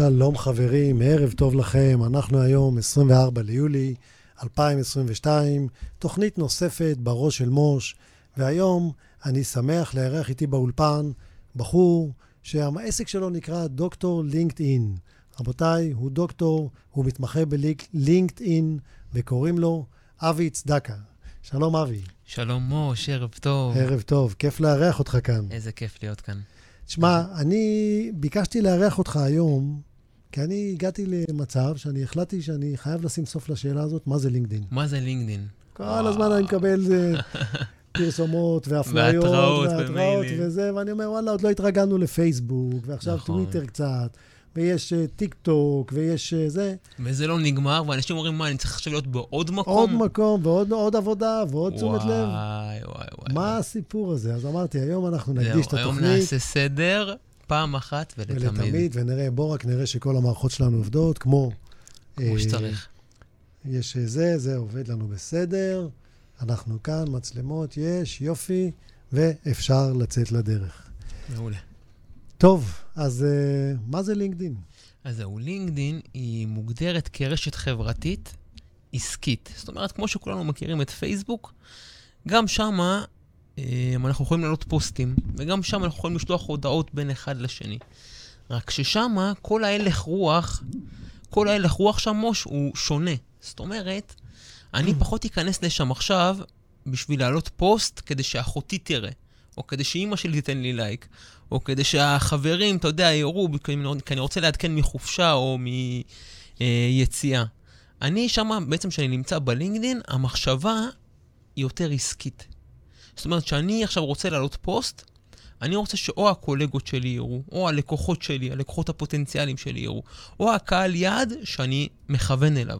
שלום חברים, ערב טוב לכם. אנחנו היום 24 ליולי 2022, תוכנית נוספת בראש של מוש, והיום אני שמח לארח איתי באולפן בחור שהעסק שלו נקרא דוקטור לינקדאין. רבותיי, הוא דוקטור, הוא מתמחה בלינקדאין, וקוראים לו אבי צדקה. שלום אבי. שלום מוש, ערב טוב. ערב טוב, כיף לארח אותך כאן. איזה כיף להיות כאן. תשמע, אני ביקשתי לארח אותך היום, כי אני הגעתי למצב שאני החלטתי שאני חייב לשים סוף לשאלה הזאת, מה זה לינקדין? מה זה לינקדין? כל הזמן אני מקבל אה, פרסומות והפניות, והתראות. וזה, ואני אומר, וואלה, עוד לא התרגלנו לפייסבוק, ועכשיו נכון. טוויטר קצת, ויש אה, טיק טוק, ויש אה, זה, וזה לא נגמר, ואנשים אומרים, מה, אני צריך עכשיו להיות בעוד מקום? עוד מקום, ועוד עוד עבודה, ועוד תשומת לב. וואי, וואי, וואי. מה הסיפור הזה? אז אמרתי, היום אנחנו נקדיש את היום התוכנית. נעשה סדר פעם אחת ולתמיד. ולתמיד, ונראה, בוא רק נראה שכל המערכות שלנו עובדות, כמו... כמו אה, שצריך. יש זה, זה עובד לנו בסדר, אנחנו כאן, מצלמות יש, יופי, ואפשר לצאת לדרך. מעולה. טוב, אז uh, מה זה לינקדין? אז זהו, לינקדין היא מוגדרת כרשת חברתית עסקית. זאת אומרת, כמו שכולנו מכירים את פייסבוק, גם שמה אה, אנחנו יכולים לעלות פוסטים, וגם שם אנחנו יכולים לשלוח הודעות בין אחד לשני. רק ששמה כל ההלך רוח, כל ההלך רוח שם, מוש, הוא שונה. זאת אומרת, אני פחות אכנס לשם עכשיו בשביל להעלות פוסט כדי שאחותי תראה, או כדי שאימא שלי תיתן לי לייק, או כדי שהחברים, אתה יודע, יראו, כי אני רוצה לעדכן מחופשה או מיציאה. אני שמה, בעצם כשאני נמצא בלינקדין, המחשבה היא יותר עסקית. זאת אומרת, שאני עכשיו רוצה להעלות פוסט, אני רוצה שאו הקולגות שלי יראו, או הלקוחות שלי, הלקוחות הפוטנציאליים שלי יראו, או הקהל יעד שאני מכוון אליו.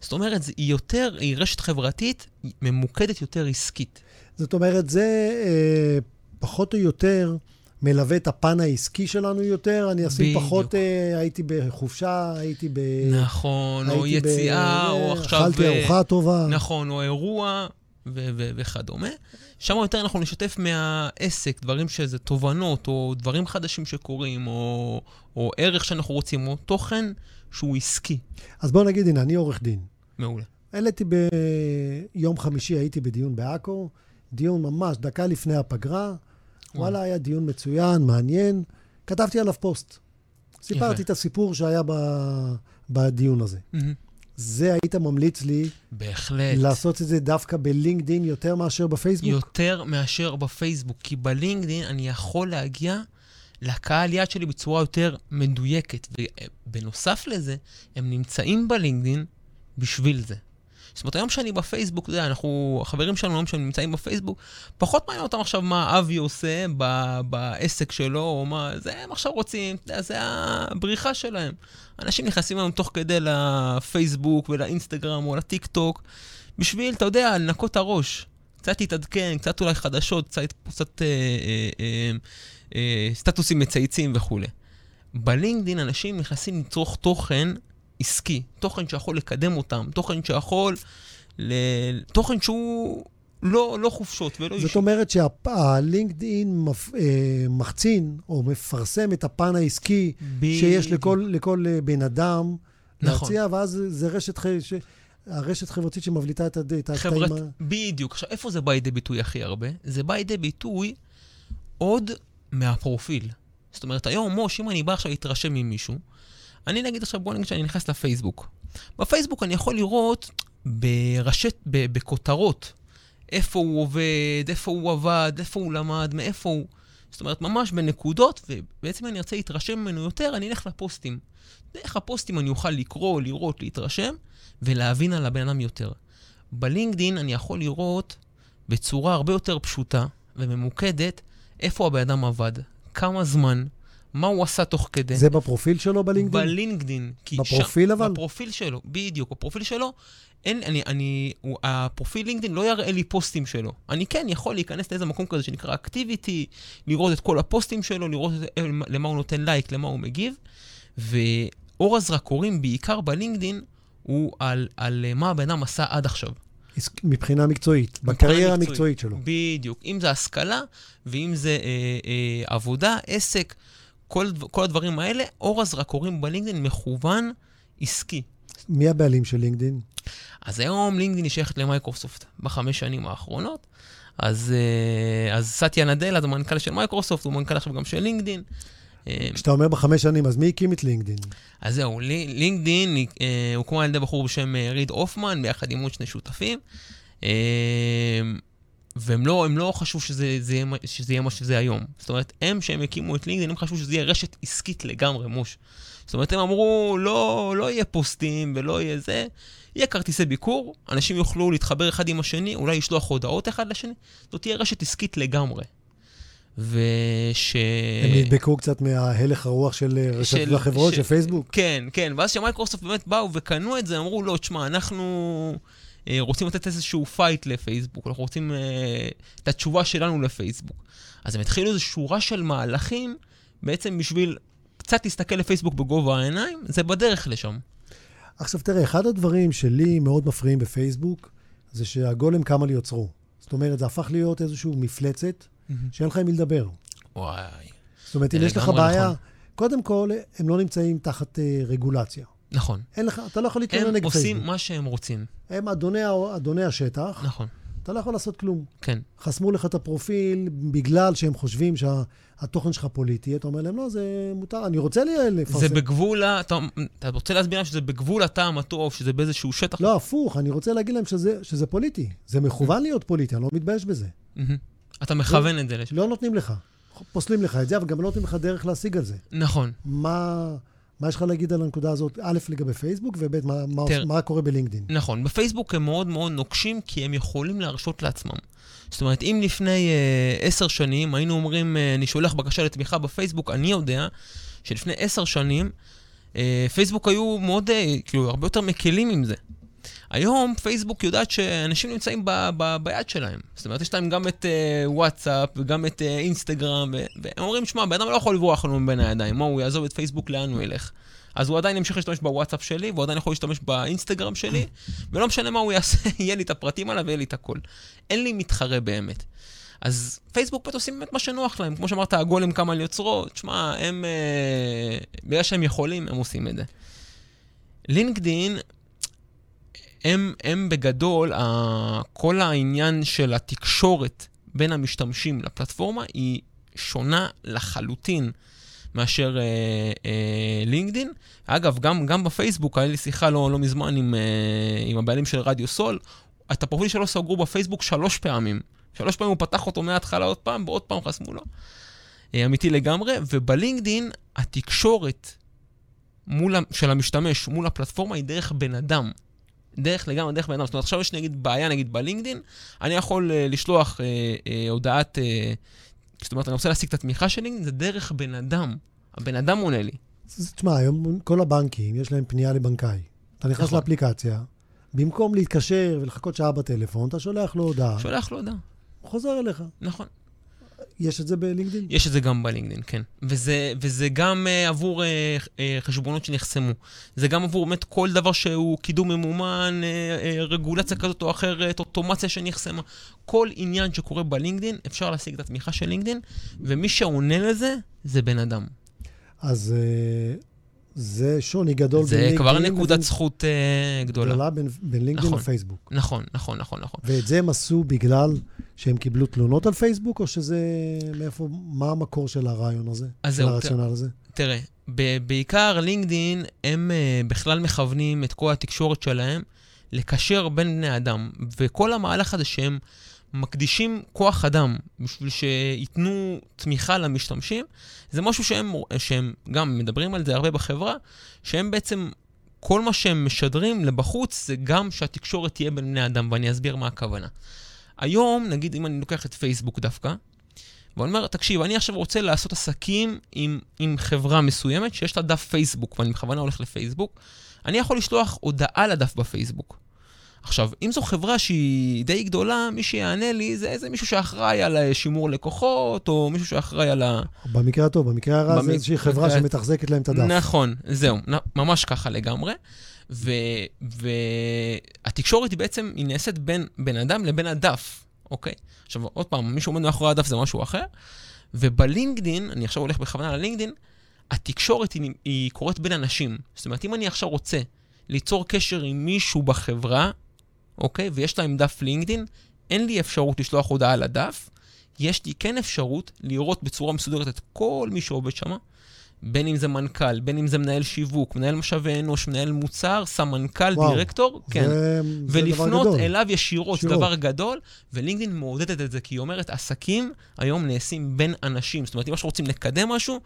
זאת אומרת, היא יותר, היא רשת חברתית ממוקדת יותר עסקית. זאת אומרת, זה אה, פחות או יותר מלווה את הפן העסקי שלנו יותר. אני אשים. פחות, אה, הייתי בחופשה, הייתי ב... נכון, או הייתי ב- יציאה, או אה, עכשיו... אכלתי ארוחה טובה. נכון, או אירוע ו- ו- וכדומה. שם יותר אנחנו נשתף מהעסק, דברים שזה תובנות, או דברים חדשים שקורים, או, או ערך שאנחנו רוצים, או תוכן שהוא עסקי. אז בוא נגיד, הנה, אני עורך דין. מעולה. העליתי ביום חמישי, הייתי בדיון בעכו, דיון ממש דקה לפני הפגרה. וואלה, היה דיון מצוין, מעניין. כתבתי עליו פוסט. סיפרתי יפה. את הסיפור שהיה ב- בדיון הזה. מהמם. זה היית ממליץ לי בהחלט. לעשות את זה דווקא בלינקדין יותר מאשר בפייסבוק? יותר מאשר בפייסבוק, כי בלינקדאין אני יכול להגיע לקהל יעד שלי בצורה יותר מדויקת. ובנוסף לזה, הם נמצאים בלינקדאין בשביל זה. זאת אומרת, היום שאני בפייסבוק, אתה יודע, אנחנו, החברים שלנו היום שהם נמצאים בפייסבוק, פחות מעניין אותם עכשיו מה אבי עושה ב, בעסק שלו, או מה, זה הם עכשיו רוצים, אתה יודע, זה הבריחה שלהם. אנשים נכנסים היום תוך כדי לפייסבוק ולאינסטגרם או לטיק טוק, בשביל, אתה יודע, לנקות הראש. קצת להתעדכן, קצת אולי חדשות, קצת, קצת אה, אה, אה, אה, סטטוסים מצייצים וכולי. בלינקדין אנשים נכנסים לצרוך תוכן עסקי, תוכן שיכול לקדם אותם, תוכן שיכול, ל... תוכן שהוא לא, לא חופשות ולא אישי. זאת אומרת שהלינקדאין אה, מחצין או מפרסם את הפן העסקי שיש בדיוק. לכל, לכל אה, בן אדם נכון. להציע, ואז זה רשת, ח- ש... הרשת חברתית שמבליטה את, הד- את הקטעים. חברת... ה- בדיוק. עכשיו, איפה זה בא לידי ביטוי הכי הרבה? זה בא לידי ביטוי עוד מהפרופיל. זאת אומרת, היום, מוש, אם אני בא עכשיו להתרשם ממישהו, אני נגיד עכשיו, בוא נגיד שאני נכנס לפייסבוק. בפייסבוק אני יכול לראות ברשת, ב- בכותרות, איפה הוא עובד, איפה הוא עבד, איפה הוא למד, מאיפה הוא... זאת אומרת, ממש בנקודות, ובעצם אני ארצה להתרשם ממנו יותר, אני אלך לפוסטים. דרך הפוסטים אני אוכל לקרוא, לראות, להתרשם, ולהבין על הבן אדם יותר. בלינקדין אני יכול לראות בצורה הרבה יותר פשוטה וממוקדת איפה הבן אדם עבד, כמה זמן, מה הוא עשה תוך כדי. זה בפרופיל שלו בלינקדאין? בלינקדין. כי בפרופיל שם, אבל? בפרופיל שלו, בדיוק. בפרופיל שלו, אין, אני, אני, הוא, הפרופיל לינקדין לא יראה לי פוסטים שלו. אני כן יכול להיכנס לאיזה מקום כזה שנקרא אקטיביטי, לראות את כל הפוסטים שלו, לראות את, למה הוא נותן לייק, למה הוא מגיב, ואור הזרקורים, בעיקר בלינקדין, הוא על, על מה הבן אדם עשה עד עכשיו. מבחינה מקצועית, בקריירה מקצועית. המקצועית שלו. בדיוק. אם זה השכלה, ואם זה אה, אה, עבודה, עסק, כל, כל הדברים האלה, אור הזרקורים בלינקדאין מכוון עסקי. מי הבעלים של לינקדאין? אז היום לינקדאין שייכת למייקרוסופט בחמש שנים האחרונות. אז, אה, אז סאטיה נאדלה, המנכ"ל של מייקרוסופט, הוא מנכ"ל עכשיו גם של לינקדאין. אה, כשאתה אומר בחמש שנים, אז מי הקים את לינקדאין? אז זהו, לי- לינקדאין אה, הוקמה על ידי בחור בשם ריד הופמן, ביחד עם עוד שני שותפים. אה, והם לא, לא חשבו שזה, זה שזה יהיה מה שזה היום. זאת אומרת, הם, שהם הקימו את לינקדאין, הם חשבו שזה יהיה רשת עסקית לגמרי, מוש. זאת אומרת, הם אמרו, לא, לא יהיה פוסטים ולא יהיה זה, יהיה כרטיסי ביקור, אנשים יוכלו להתחבר אחד עם השני, אולי לשלוח הודעות אחד לשני, זאת תהיה רשת עסקית לגמרי. וש... הם נדבקו קצת מההלך הרוח של אה, רשתות של- החברות, של- של פייסבוק? כן, כן, ואז שמייקרוסופט באמת באו וקנו את זה, אמרו, לא, תשמע, אנחנו אה, רוצים לתת איזשהו פייט לפייסבוק, אנחנו רוצים אה, את התשובה שלנו לפייסבוק. אז הם התחילו איזו שורה של מהלכים, בעצם בשביל קצת להסתכל לפייסבוק בגובה העיניים, זה בדרך לשם. עכשיו תראה, אחד הדברים שלי מאוד מפריעים בפייסבוק, זה שהגולם קם על יוצרו. זאת אומרת, זה הפך להיות איזושהי מפלצת שאין לך עם מי לדבר. וואי. זאת אומרת, אם יש לך בעיה, נכון. קודם כל, הם לא נמצאים תחת אה, רגולציה. נכון. אין לך, אתה לא יכול להתלונן הם נגד עושים פייסבוק. מה שהם רוצים. הם אדוני, אדוני השטח, נכון, אתה לא יכול לעשות כלום. כן. חסמו לך את הפרופיל בגלל שהם חושבים שהתוכן שלך פוליטי. אתה אומר להם, לא, זה מותר, אני רוצה לפרסם. זה בגבול. אתה, אתה רוצה להסביר להם שזה בגבול הטעם הטוב, שזה באיזשהו שטח... לא, הפוך, אני רוצה להגיד להם שזה, שזה פוליטי. זה מכוון להיות פוליטי, אני לא מתבייש בזה. מהמם. אתה מכוון את זה לשם. לא נותנים לך. פוסלים לך את זה, אבל גם לא נותנים לך דרך להשיג על זה. נכון. מה, מה יש לך להגיד על הנקודה הזאת? א', לגבי פייסבוק, וב', מה, מה, תראה. מה קורה בלינקדאין? נכון, בפייסבוק הם מאוד מאוד נוקשים, כי הם יכולים להרשות לעצמם. זאת אומרת, אם לפני אה, עשר שנים היינו אומרים, אה, אני שולח בקשה לתמיכה בפייסבוק, אני יודע שלפני עשר שנים, אה, פייסבוק היו מאוד, אה, כאילו, הרבה יותר מקלים עם זה. היום פייסבוק יודעת שאנשים נמצאים ב- ב- ביד שלהם. זאת אומרת, יש להם גם את אה, וואטסאפ וגם את אה, אינסטגרם, ו- והם אומרים, שמע, בן אדם לא יכול לברוח לנו מבין הידיים, מה, הוא יעזוב את פייסבוק, לאן הוא ילך? אז הוא עדיין ימשיך להשתמש בוואטסאפ שלי, והוא עדיין יכול להשתמש באינסטגרם שלי, ולא משנה מה הוא יעשה, יהיה לי את הפרטים עליו ויהיה לי את הכל. אין לי מתחרה באמת. אז פייסבוק באמת עושים באמת מה שנוח להם. כמו שאמרת, הגולם קם על יוצרו, תשמע, הם, אה, בגלל שהם יכולים, הם עושים את זה. לינקדין, הם, הם בגדול, כל העניין של התקשורת בין המשתמשים לפלטפורמה היא שונה לחלוטין מאשר אה, אה, לינקדין. אגב, גם, גם בפייסבוק, היה לי שיחה לא, לא מזמן עם, אה, עם הבעלים של רדיו סול, את הפרופיל שלו סגרו בפייסבוק שלוש פעמים. שלוש פעמים הוא פתח אותו מההתחלה עוד פעם, ועוד פעם חסמו לו. אה, אמיתי לגמרי, ובלינקדין התקשורת מול, של המשתמש מול הפלטפורמה היא דרך בן אדם. דרך לגמרי, דרך בן אדם. זאת אומרת, עכשיו יש נגיד בעיה נגיד בלינקדין, אני יכול uh, לשלוח uh, uh, הודעת, uh, זאת אומרת, אני רוצה להשיג את התמיכה של לינקדין, זה דרך בן אדם. הבן אדם עונה לי. תשמע, היום כל הבנקים, יש להם פנייה לבנקאי. אתה נכנס נכון. לאפליקציה, במקום להתקשר ולחכות שעה בטלפון, אתה שולח לו הודעה, שולח לו הודעה. הוא חוזר אליך. נכון. יש את זה בלינקדאין? יש את זה גם בלינקדאין, כן. וזה, וזה גם uh, עבור uh, uh, חשבונות שנחסמו. זה גם עבור באמת כל דבר שהוא קידום ממומן, uh, uh, רגולציה כזאת או אחרת, אוטומציה שנחסמה. כל עניין שקורה בלינקדאין, אפשר להשיג את התמיכה של לינקדאין, ומי שעונה לזה, זה בן אדם. אז אה, זה שוני גדול זה בין כבר לינקדאין נקודת לבין- זכות uh, גדולה. גדולה בין, בין לינקדאין נכון. לפייסבוק. נכון, נכון, נכון, נכון. ואת זה הם עשו בגלל שהם קיבלו תלונות על פייסבוק, או שזה, מאיפה, מה המקור של הרעיון הזה? של הרציונל הזה? תראה, ב- בעיקר לינקדין, הם uh, בכלל מכוונים את כל התקשורת שלהם לקשר בין בני אדם, וכל המהלך הזה שהם מקדישים כוח אדם בשביל שייתנו תמיכה למשתמשים, זה משהו שהם, שהם גם מדברים על זה הרבה בחברה, שהם בעצם, כל מה שהם משדרים לבחוץ זה גם שהתקשורת תהיה בין בני אדם, ואני אסביר מה הכוונה. היום, נגיד אם אני לוקח את פייסבוק דווקא, ואני אומר, תקשיב, אני עכשיו רוצה לעשות עסקים עם, עם חברה מסוימת שיש לה דף פייסבוק, ואני בכוונה הולך לפייסבוק, אני יכול לשלוח הודעה לדף בפייסבוק. עכשיו, אם זו חברה שהיא די גדולה, מי שיענה לי זה איזה מישהו שאחראי על אה, שימור לקוחות, או מישהו שאחראי על ה... במקרה הטוב, במקרה הרע במק- זה איזושהי חברה במקרה- שמתחזקת להם את הדף. נכון, זהו, נ- ממש ככה לגמרי. והתקשורת היא בעצם, היא נעשית בין בן אדם לבין הדף, אוקיי? עכשיו, עוד פעם, מי שעומד מאחורי הדף זה משהו אחר, ובלינקדין, אני עכשיו הולך בכוונה ללינקדין, התקשורת היא, היא קורית בין אנשים. זאת אומרת, אם אני עכשיו רוצה ליצור קשר עם מישהו בחברה, אוקיי, ויש להם דף לינקדין, אין לי אפשרות לשלוח הודעה לדף, יש לי כן אפשרות לראות בצורה מסודרת את כל מי שעובד שם, בין אם זה מנכ"ל, בין אם זה מנהל שיווק, מנהל משאבי אנוש, מנהל מוצר, סמנכ"ל, וואו, דירקטור, כן. זה, זה דבר ולפנות גדול. אליו ישירות, זה. דבר גדול, ולינקדאין מעודדת את זה, כי היא אומרת, עסקים היום נעשים בין אנשים. זאת אומרת, אם עכשיו רוצים לקדם משהו,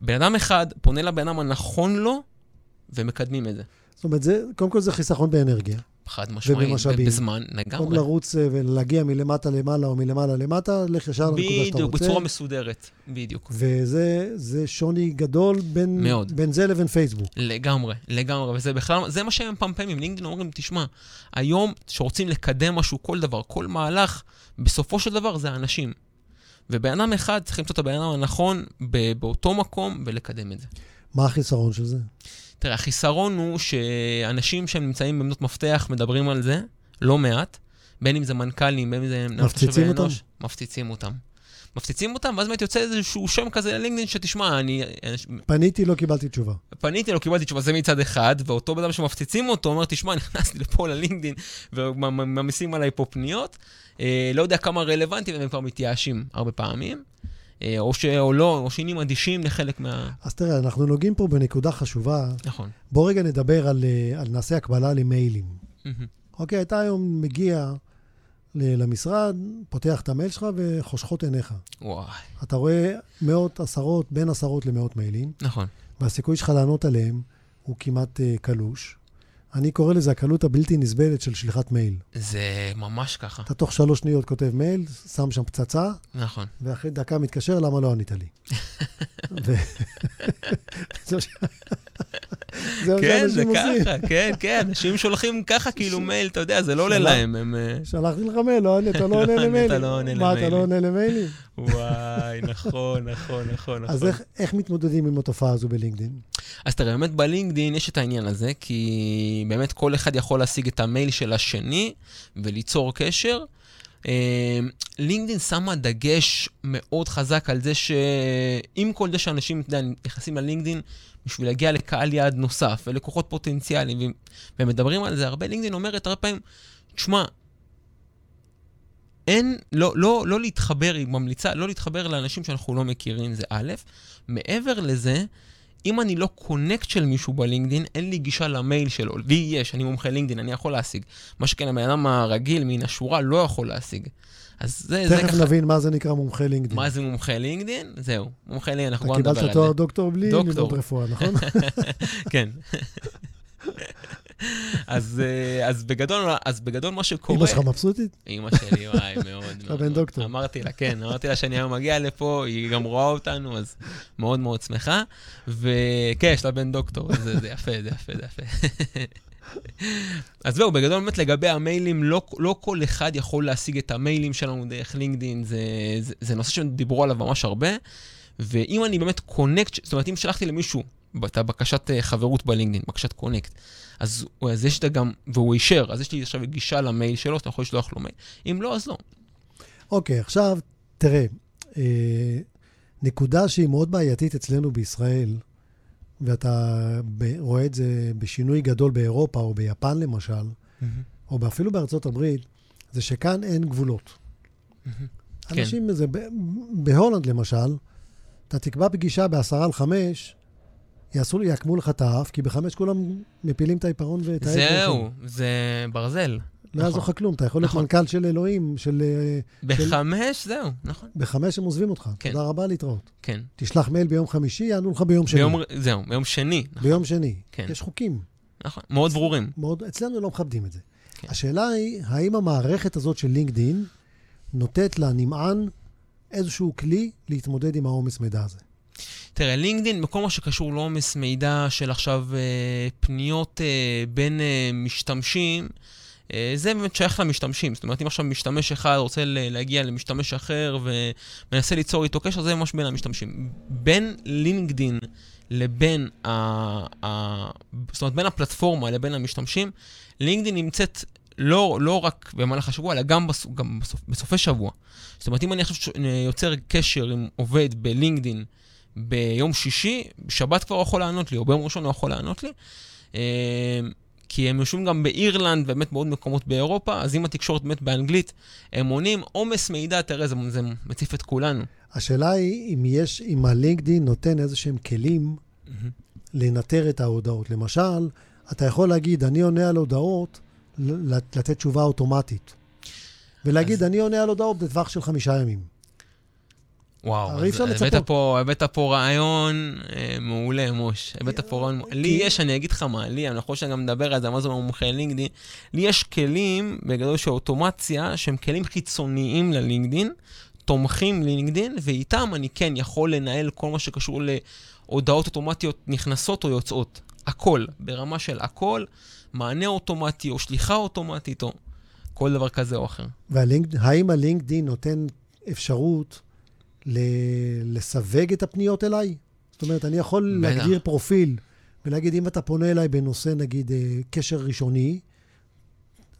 בן אדם אחד פונה לבן אדם הנכון לו, ומקדמים את זה. זאת אומרת, זה, קודם כל זה חיסכון באנרגיה. חד משמעית. בזמן, במקום לגמרי. לרוץ אה, ולהגיע מלמטה למעלה או מלמעלה למטה, לך ישר לנקודה שאתה בדיוק, רוצה. בצורה מסודרת, בדיוק. וזה זה שוני גדול בין, מאוד. בין זה לבין פייסבוק. לגמרי, לגמרי, וזה בכלל, זה מה שהם מפמפמים, לינקדאין אומרים, תשמע, היום שרוצים לקדם משהו, כל דבר, כל מהלך, בסופו של דבר זה אנשים. ובן אדם אחד צריך למצוא את הבן אדם הנכון באותו מקום ולקדם את זה. מה החיסרון של זה? תראה, החיסרון הוא שאנשים שהם נמצאים בעמדות מפתח מדברים על זה, לא מעט, בין אם זה מנכ"לים, בין אם זה... מפציצים אותם? אנוש, מפציצים אותם. מפציצים אותם, ואז באמת יוצא איזשהו שם כזה ללינקדאין, שתשמע, אני... פניתי, לא קיבלתי תשובה. פניתי, לא קיבלתי תשובה, זה מצד אחד, ואותו בן אדם שמפציצים אותו אומר, תשמע, נכנסתי לפה ללינקדאין ומעמיסים עליי פה פניות. אה, לא יודע כמה רלוונטי, והם כבר מתייאשים הרבה פעמים. אה, או, ש, או לא, או שהנה אדישים לחלק מה... אז תראה, אנחנו נוגעים פה בנקודה חשובה. נכון. בוא רגע נדבר על, אה, על נעשה הקבלה למיילים. אוקיי, אתה היום מגיע למשרד, פותח את המייל שלך וחושכות עיניך. וואי, אתה רואה מאות, עשרות, בין עשרות למאות מיילים, נכון. והסיכוי שלך לענות עליהם הוא כמעט uh, קלוש. אני קורא לזה הקלות הבלתי נסבלת של שליחת מייל. זה ממש ככה, אתה תוך שלוש שניות כותב מייל, שם שם פצצה, נכון. ואחרי דקה מתקשר, למה לא ענית לי? ו- זה מה כן, זה. ככה, כן, כן, אנשים שולחים ככה כאילו מייל, אתה יודע, זה לא עולה להם, הם... אה, שלחתי לך מייל, לא, אתה לא עונה אתה למיילים. לא עונה מה, אתה למיילים. לא עונה למיילים? וואי, נכון, נכון, נכון, אז נכון. איך- איך מתמודדים עם התופעה הזו בלינקדאין? אז תראה, באמת בלינקדאין יש את העניין הזה, כי באמת כל אחד יכול להשיג את המייל של השני וליצור קשר. אה, לינקדאין שמה דגש מאוד חזק על זה שעם כל זה שאנשים, אתה יודע, נכנסים ללינקדאין בשביל להגיע לקהל יעד נוסף ולקוחות פוטנציאליים, ומדברים על זה הרבה, לינקדאין אומרת הרבה פעמים, תשמע, אין, לא, לא, לא להתחבר, היא ממליצה לא להתחבר לאנשים שאנחנו לא מכירים, זה א', מעבר לזה, אם אני לא קונקט של מישהו בלינקדין, אין לי גישה למייל שלו. לי יש, אני מומחה לינקדין, אני יכול להשיג. מה שכן, הבן אדם הרגיל מן השורה לא יכול להשיג. אז זה, זה תכף ככה... נבין מה זה נקרא מומחה לינקדאין. מה זה מומחה לינקדין? זהו, מומחה לינקדין, אנחנו אתה כבר נדבר קיבלת על תואר זה. דוקטור בלי דוקטור. ללמוד רפואה, נכון? כן. אז, אה, אז, בגדול, אז בגדול מה שקורה... אמא שלך מבסוטית? אמא שלי, וואי, מאוד מאוד. אתה בן. דוקטור. אמרתי לה, כן, אמרתי לה שאני היום מגיע לפה, היא גם רואה אותנו, אז מאוד מאוד שמחה. וכן, יש לה בן דוקטור, זה, זה יפה, זה יפה, זה יפה. אז זהו, בגדול באמת לגבי המיילים, לא, לא כל אחד יכול להשיג את המיילים שלנו דרך לינקדאין, זה, זה, זה נושא שדיברו עליו ממש הרבה. ואם אני באמת קונקט, זאת אומרת, אם שלחתי למישהו את הבקשת אה, חברות בלינקדאין, בקשת קונקט, אז, אז יש את גם, והוא אישר, אז יש לי עכשיו גישה למייל שלו, אתה יכול לשלוח לו מייל. אם לא, אז לא. אוקיי, עכשיו, תראה, אה, נקודה שהיא מאוד בעייתית אצלנו בישראל, ואתה רואה את זה בשינוי גדול באירופה או ביפן למשל, או אפילו בארצות הברית, זה שכאן אין גבולות. כן. אנשים, זה, ב- בהולנד למשל, אתה תקבע פגישה בעשרה על חמש, יעשו, יעקמו לך את האף, כי בחמש כולם מפילים את העיפרון ואת האש. זהו, זה ברזל. לא יעזור לך כלום, אתה יכול להיות נכון. מנכ"ל של אלוהים, של... אה, בחמש, זהו, נכון. בחמש הם עוזבים אותך. כן. תודה רבה, להתראות. כן. תשלח מייל ביום חמישי, יענו לך ביום שני. ביום, זהו, ביום שני. נכון, ביום שני. כן. יש חוקים. נכון. מאוד ברורים. מאוד, אצלנו לא מכבדים את זה. כן. השאלה היא, האם המערכת הזאת של לינקדין נותנת לנמען איזשהו כלי להתמודד עם העומס מידע הזה? תראה, לינקדאין, בכל מה שקשור לעומס מידע של עכשיו אה, פניות אה, בין אה, משתמשים, אה, זה באמת שייך למשתמשים. זאת אומרת, אם עכשיו משתמש אחד רוצה להגיע למשתמש אחר ומנסה ליצור איתו קשר, זה ממש בין המשתמשים. בין לינקדאין לבין, ה, ה, זאת אומרת, בין הפלטפורמה לבין המשתמשים, לינקדאין נמצאת לא, לא רק במהלך השבוע, אלא גם, בסוף, גם בסוף, בסופי שבוע. זאת אומרת, אם אני עכשיו יוצר קשר עם עובד בלינקדאין, ביום שישי, בשבת כבר הוא יכול לענות לי, או ביום ראשון הוא יכול לענות לי. אה, כי הם יושבים גם באירלנד, באמת בעוד מקומות באירופה, אז אם התקשורת באמת באנגלית, הם עונים עומס מידע, תראה, זה, זה מציף את כולנו. השאלה היא אם יש, אם הלינקדאין נותן איזה שהם כלים mm-hmm. לנטר את ההודעות. למשל, אתה יכול להגיד, אני עונה על הודעות, לתת תשובה אוטומטית. ולהגיד, אז... אני עונה על הודעות בטווח של חמישה ימים. וואו, אז הבאת פה, הבאת פה רעיון אה, מעולה, מוש. הבאת פה רעיון מעולה. לי יש, אני אגיד לך מה, לי, אני חושב שאני גם מדבר על זה, מה זה מומחה לינקדאין. לי יש כלים, בגדול של אוטומציה, שהם כלים חיצוניים ללינקדאין, תומכים ללינקדאין, ואיתם אני כן יכול לנהל כל מה שקשור להודעות אוטומטיות נכנסות או יוצאות. הכל, ברמה של הכל, מענה אוטומטי או שליחה אוטומטית או כל דבר כזה או אחר. והאם הלינקדאין נותן אפשרות... לסווג את הפניות אליי? זאת אומרת, אני יכול בטח. להגדיר פרופיל ולהגיד, אם אתה פונה אליי בנושא, נגיד, אה, קשר ראשוני,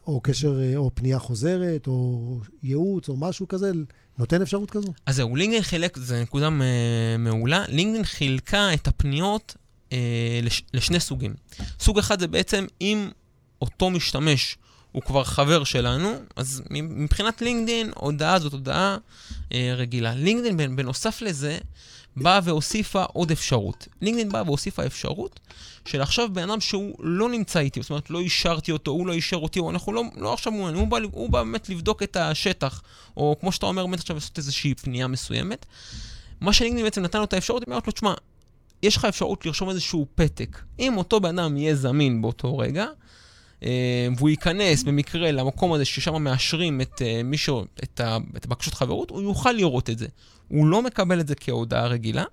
או קשר, אה, או פנייה חוזרת, או ייעוץ, או משהו כזה, נותן אפשרות כזו? אז זהו, לינקדאין חילק, זו נקודה מעולה, לינקדאין חילקה את הפניות אה, לש, לשני סוגים. סוג אחד זה בעצם אם אותו משתמש הוא כבר חבר שלנו, אז מבחינת לינקדאין, הודעה זאת הודעה אה, רגילה. לינקדאין, בנוסף לזה, באה והוסיפה עוד אפשרות. לינקדאין באה והוסיפה אפשרות של עכשיו בן אדם שהוא לא נמצא איתי, זאת אומרת, לא אישרתי אותו, הוא לא אישר אותי, או אנחנו לא, לא עכשיו מעוניינים, הוא, בא, הוא בא באמת לבדוק את השטח, או כמו שאתה אומר, באמת עכשיו לעשות איזושהי פנייה מסוימת. מה שלינקדאין בעצם נתן לו את האפשרות, היא אומרת לו, תשמע, יש לך אפשרות לרשום איזשהו פתק. אם אותו בן אדם יהיה זמין באותו רגע, והוא ייכנס במקרה למקום הזה ששם מאשרים את, אה, מישהו, את, ה, את הבקשות חברות, הוא יוכל לראות את זה. הוא לא מקבל את זה כהודעה רגילה,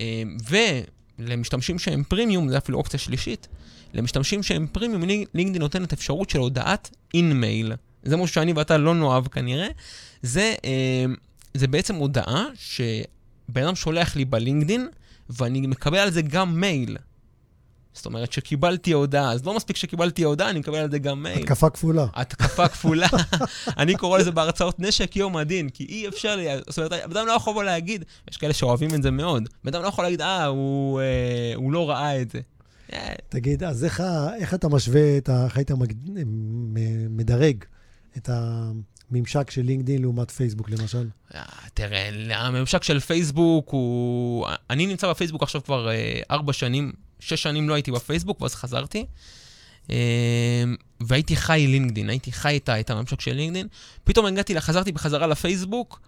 אה, ולמשתמשים שהם פרימיום, זה אפילו אופציה שלישית, למשתמשים שהם פרימיום, לינקדאין נותנת אפשרות של הודעת אין-מייל. זה משהו שאני ואתה לא נאהב כנראה. זה, זה בעצם הודעה שבן אדם שולח לי בלינקדאין, ואני מקבל על זה גם מייל. זאת אומרת שקיבלתי הודעה, אז לא מספיק שקיבלתי הודעה, אני מקבל על זה גם מייל. התקפה כפולה. התקפה כפולה. אני קורא לזה בהרצאות נשק יום הדין, כי אי אפשר לי, זאת אומרת, בן אדם לא יכול להגיד, יש כאלה שאוהבים את זה מאוד, בן אדם לא יכול להגיד, אה, הוא, אה, הוא לא ראה את זה. תגיד, אז איך, איך אתה משווה, את ה, איך היית. מדרג את הממשק של לינקדאין לעומת פייסבוק, למשל? אה, תראה, הממשק של פייסבוק הוא... אני נמצא בפייסבוק עכשיו כבר אה, ארבע שנים. שש שנים לא הייתי בפייסבוק, ואז חזרתי. אמ, והייתי חי לינקדין, הייתי חי את, את הממשק של לינקדין. פתאום הגעתי, חזרתי בחזרה לפייסבוק,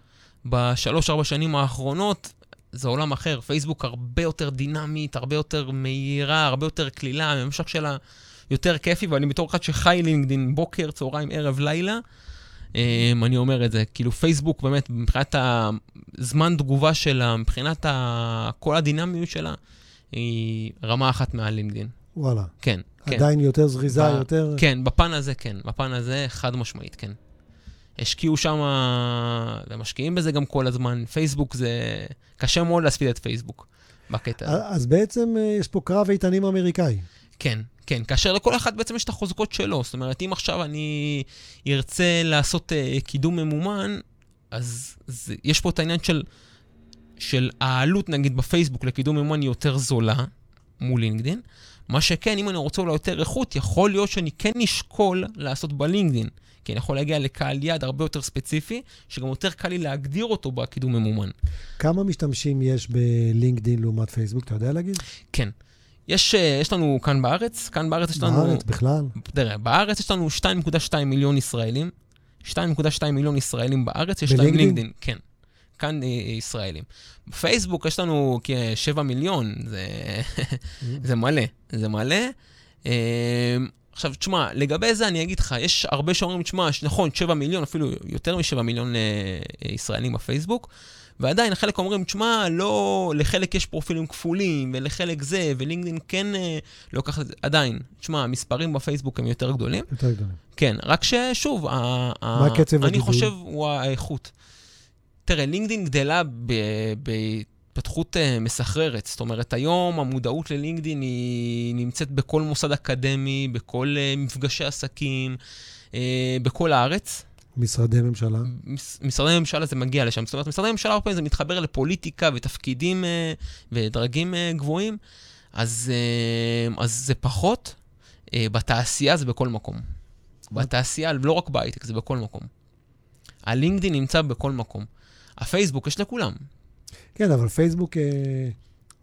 בשלוש-ארבע שנים האחרונות, זה עולם אחר. פייסבוק הרבה יותר דינמית, הרבה יותר מהירה, הרבה יותר קלילה, הממשק שלה יותר כיפי, ואני בתור אחד שחי לינקדין בוקר, צהריים, ערב, לילה, אמ, אני אומר את זה. כאילו פייסבוק באמת, מבחינת הזמן תגובה שלה, מבחינת כל הדינמיות שלה, היא רמה אחת מעל לינקדין. וואלה. כן, כן. עדיין יותר זריזה, ב- יותר... כן, בפן הזה כן, בפן הזה חד משמעית, כן. השקיעו שם, ומשקיעים בזה גם כל הזמן. פייסבוק זה... קשה מאוד להספיד את פייסבוק בקטע הזה. אז בעצם אה, יש פה קרב איתנים אמריקאי. כן, כן. כאשר לכל אחד בעצם יש את החוזקות שלו. זאת אומרת, אם עכשיו אני ארצה לעשות uh, קידום ממומן, אז, אז יש פה את העניין של של העלות, נגיד, בפייסבוק לקידום מימון היא יותר זולה מול לינקדין. מה שכן, אם אני רוצה אולי יותר איכות, יכול להיות שאני כן נשקול לעשות בלינקדין. כי אני יכול להגיע לקהל יעד הרבה יותר ספציפי, שגם יותר קל לי להגדיר אותו בקידום ממומן. כמה משתמשים יש בלינקדין לעומת פייסבוק, אתה יודע להגיד? כן. יש, אה, יש לנו כאן בארץ, כאן בארץ יש לנו... בארץ בכלל? תראה, בארץ יש לנו 2.2 מיליון ישראלים. 2.2 מיליון ישראלים בארץ, יש להם לינקדין. כן. כאן אה, ישראלים. בפייסבוק יש לנו כ-7 מיליון, זה, זה מלא, זה מלא. אה, עכשיו, תשמע, לגבי זה אני אגיד לך, יש הרבה שאומרים, תשמע, נכון, 7 מיליון, אפילו יותר מ-7 מיליון אה, ישראלים בפייסבוק, ועדיין חלק אומרים, תשמע, לא, לחלק יש פרופילים כפולים, ולחלק זה, ולינקדאין כן לוקח את זה, עדיין, תשמע, המספרים בפייסבוק הם יותר גדולים. יותר גדולים. כן, רק ששוב, מה הקצב הגידול? אני חושב, הוא האיכות. תראה, לינקדאין גדלה בהתפתחות uh, מסחררת. זאת אומרת, היום המודעות ללינקדאין היא נמצאת בכל מוסד אקדמי, בכל uh, מפגשי עסקים, uh, בכל הארץ. משרדי ממשלה? מש, משרדי ממשלה זה מגיע לשם. זאת אומרת, משרדי ממשלה הרבה פעמים זה מתחבר לפוליטיקה ותפקידים אה, ודרגים אה, גבוהים, אז, אה, אז זה פחות. אה, בתעשייה זה בכל מקום. בתעשייה, לא רק בהייטק, זה בכל מקום. הלינקדאין נמצא בכל מקום. הפייסבוק יש לכולם. כן, אבל פייסבוק, אה,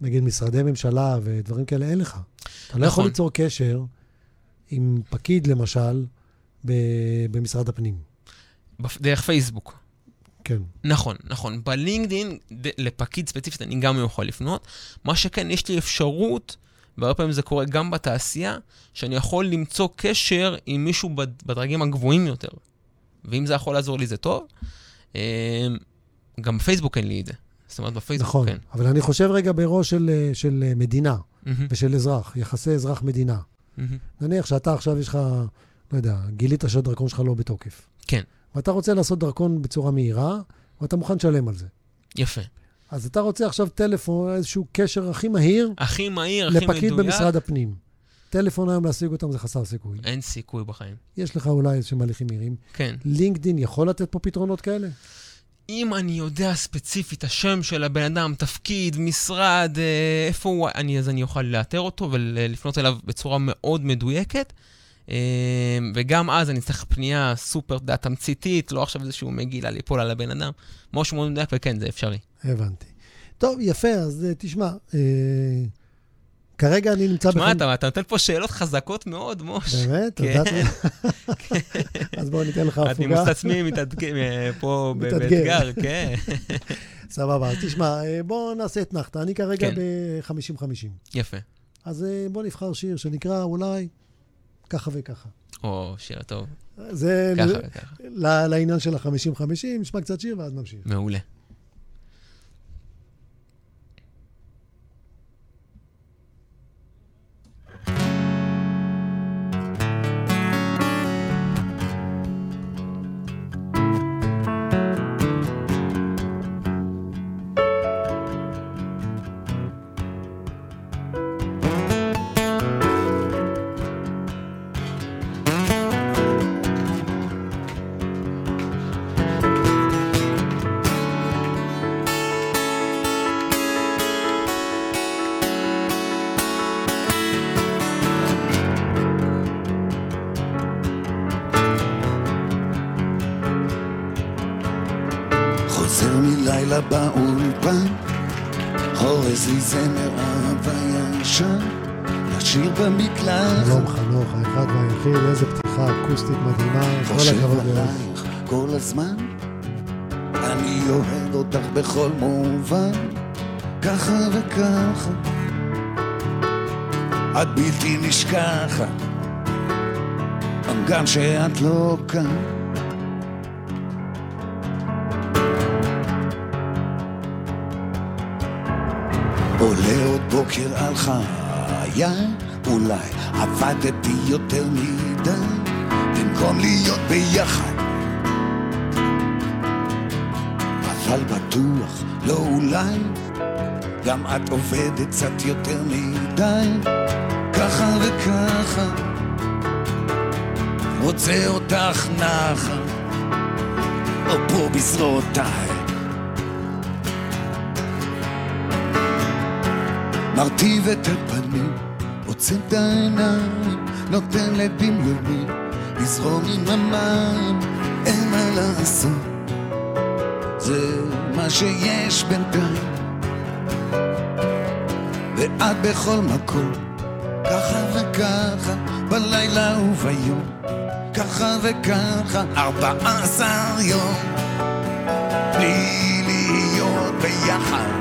נגיד משרדי ממשלה ודברים כאלה, אין לך. אתה לא יכול נכון. ליצור קשר עם פקיד, למשל, במשרד הפנים. דרך פייסבוק. כן. נכון, נכון. בלינקדאין, לפקיד ספציפית אני גם יכול לפנות. מה שכן, יש לי אפשרות, והרבה פעמים זה קורה גם בתעשייה, שאני יכול למצוא קשר עם מישהו בד- בדרגים הגבוהים יותר. ואם זה יכול לעזור לי, זה טוב. גם בפייסבוק אין לי את זה. זאת אומרת, בפייסבוק נכון. כן. אבל אני חושב רגע בראש של, של מדינה מהמם, ושל אזרח, יחסי אזרח-מדינה. מהמם. נניח שאתה עכשיו יש לך, לא יודע, גילית שהדרכון שלך לא בתוקף. כן. ואתה רוצה לעשות דרכון בצורה מהירה, ואתה מוכן לשלם על זה. יפה. אז אתה רוצה עכשיו טלפון, איזשהו קשר הכי מהיר הכי מהיר, הכי מדויק. לפקיד במשרד הפנים. טלפון היום להשיג אותם זה חסר סיכוי. אין סיכוי בחיים. יש לך אולי איזשהם הליכים מהירים. כן. לינקדין יכול לתת פה פתרונות כאלה? אם אני יודע ספציפית השם של הבן אדם, תפקיד, משרד, אה, איפה הוא, אני, אז אני אוכל לאתר אותו ולפנות אליו בצורה מאוד מדויקת. אה, וגם אז אני צריך פנייה סופר, תמציתית, לא עכשיו איזשהו מגילה ליפול על הבן אדם. משהו מאוד מדויק, וכן, זה אפשרי. הבנתי. טוב, יפה, אז אה, תשמע, אה, כרגע אני נמצא... תשמע, אתה, נותן פה שאלות חזקות מאוד, מוש. באמת? כן. הודעת? אז בואו ניתן לך אני הפוגה. עצמי מתאתגר, אה, פה. באתגר, כן. סבבה, אז תשמע, אה, בואו נעשה אתנחתא. אני כרגע כן. ב-50-50. יפה. אז אה, בואו נבחר שיר שנקרא אולי ככה וככה. או, שיר טוב. זה ככה וככה. לעניין של ה-50-50, נשמע קצת שיר ואז נמשיך. מעולה. מלילה באולפן, אורז לי זמר אהבה ישן, לשיר במקלחת, שלום חנוך, האחד והיחיד, איזה פתיחה אקוסטית מדהימה, כל הכבוד לך. עלייך כל הזמן, אני אוהב אותך בכל מובן, ככה וככה, את בלתי נשכחת, גם שאת לא כאן. עולה עוד בוקר על חיי, אולי עבדתי יותר מדי, במקום להיות ביחד. אבל בטוח, לא אולי, גם את עובדת קצת יותר מדי, ככה וככה, רוצה אותך נחה, או פה בזרועותיי. מרטיב את הפנים, עוצם את העיניים, נותן לדמיוני לזרום עם המים, אין מה לעשות, זה מה שיש בינתיים. ואת בכל מקום, ככה וככה, בלילה וביום, ככה וככה, ארבעה עשר יום, בלי להיות ביחד.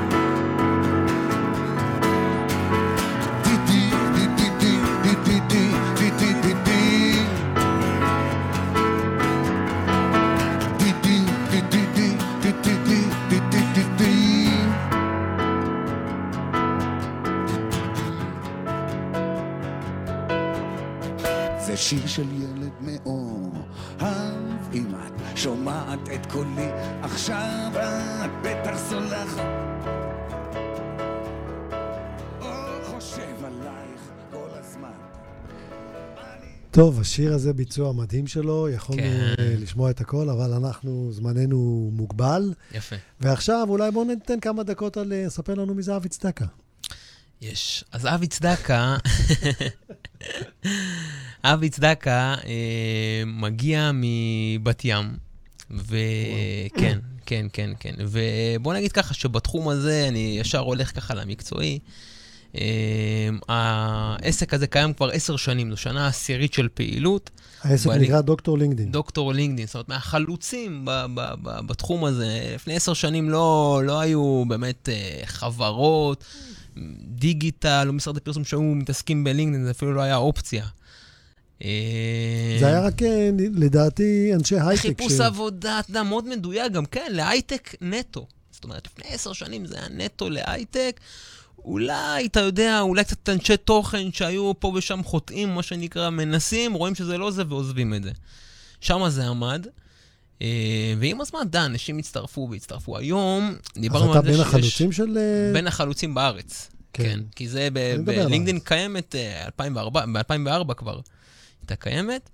שומעת את קולי עכשיו את בטח סולחת או חושב עלייך כל הזמן אני טוב, השיר הזה ביצוע מדהים שלו, יכולנו כן. לשמוע את הכל, אבל אנחנו, זמננו מוגבל. יפה. ועכשיו אולי בואו ניתן כמה דקות על אה, ספר לנו מי זה אבי צדקה. יש. אז אבי צדקה, אבי צדקה אה, מגיע מבת ים, וכן, כן, כן, כן. ובוא נגיד ככה שבתחום הזה אני ישר הולך ככה למקצועי. אה, העסק הזה קיים כבר עשר שנים, זו שנה עשירית של פעילות. העסק נקרא דוקטור לינקדין. דוקטור לינקדין, זאת אומרת, מהחלוצים ב- ב- ב- בתחום הזה. לפני עשר שנים לא, לא היו באמת אה, חברות, דיגיטל או משרדי פרסום שהיו מתעסקים בלינקדין, זה אפילו לא היה אופציה. אה, זה היה רק, אה, לדעתי, אנשי הייטק. חיפוש ש- עבודה, אתה יודע, מאוד מדויק גם, כן, להייטק נטו. זאת אומרת, לפני עשר שנים זה היה נטו להייטק. אולי, אתה יודע, אולי קצת אנשי תוכן שהיו פה ושם חוטאים, מה שנקרא, מנסים, רואים שזה לא זה ועוזבים את זה. שם זה עמד. אה, ועם הזמן, אתה יודע, אנשים הצטרפו והצטרפו. היום, אז דיברנו אתה על זה בין שיש... החלוצים של... בין החלוצים בארץ. כן. כן. כי זה בלינקדאין. קיימת אה, 2004, ב-2004 כבר הייתה קיימת.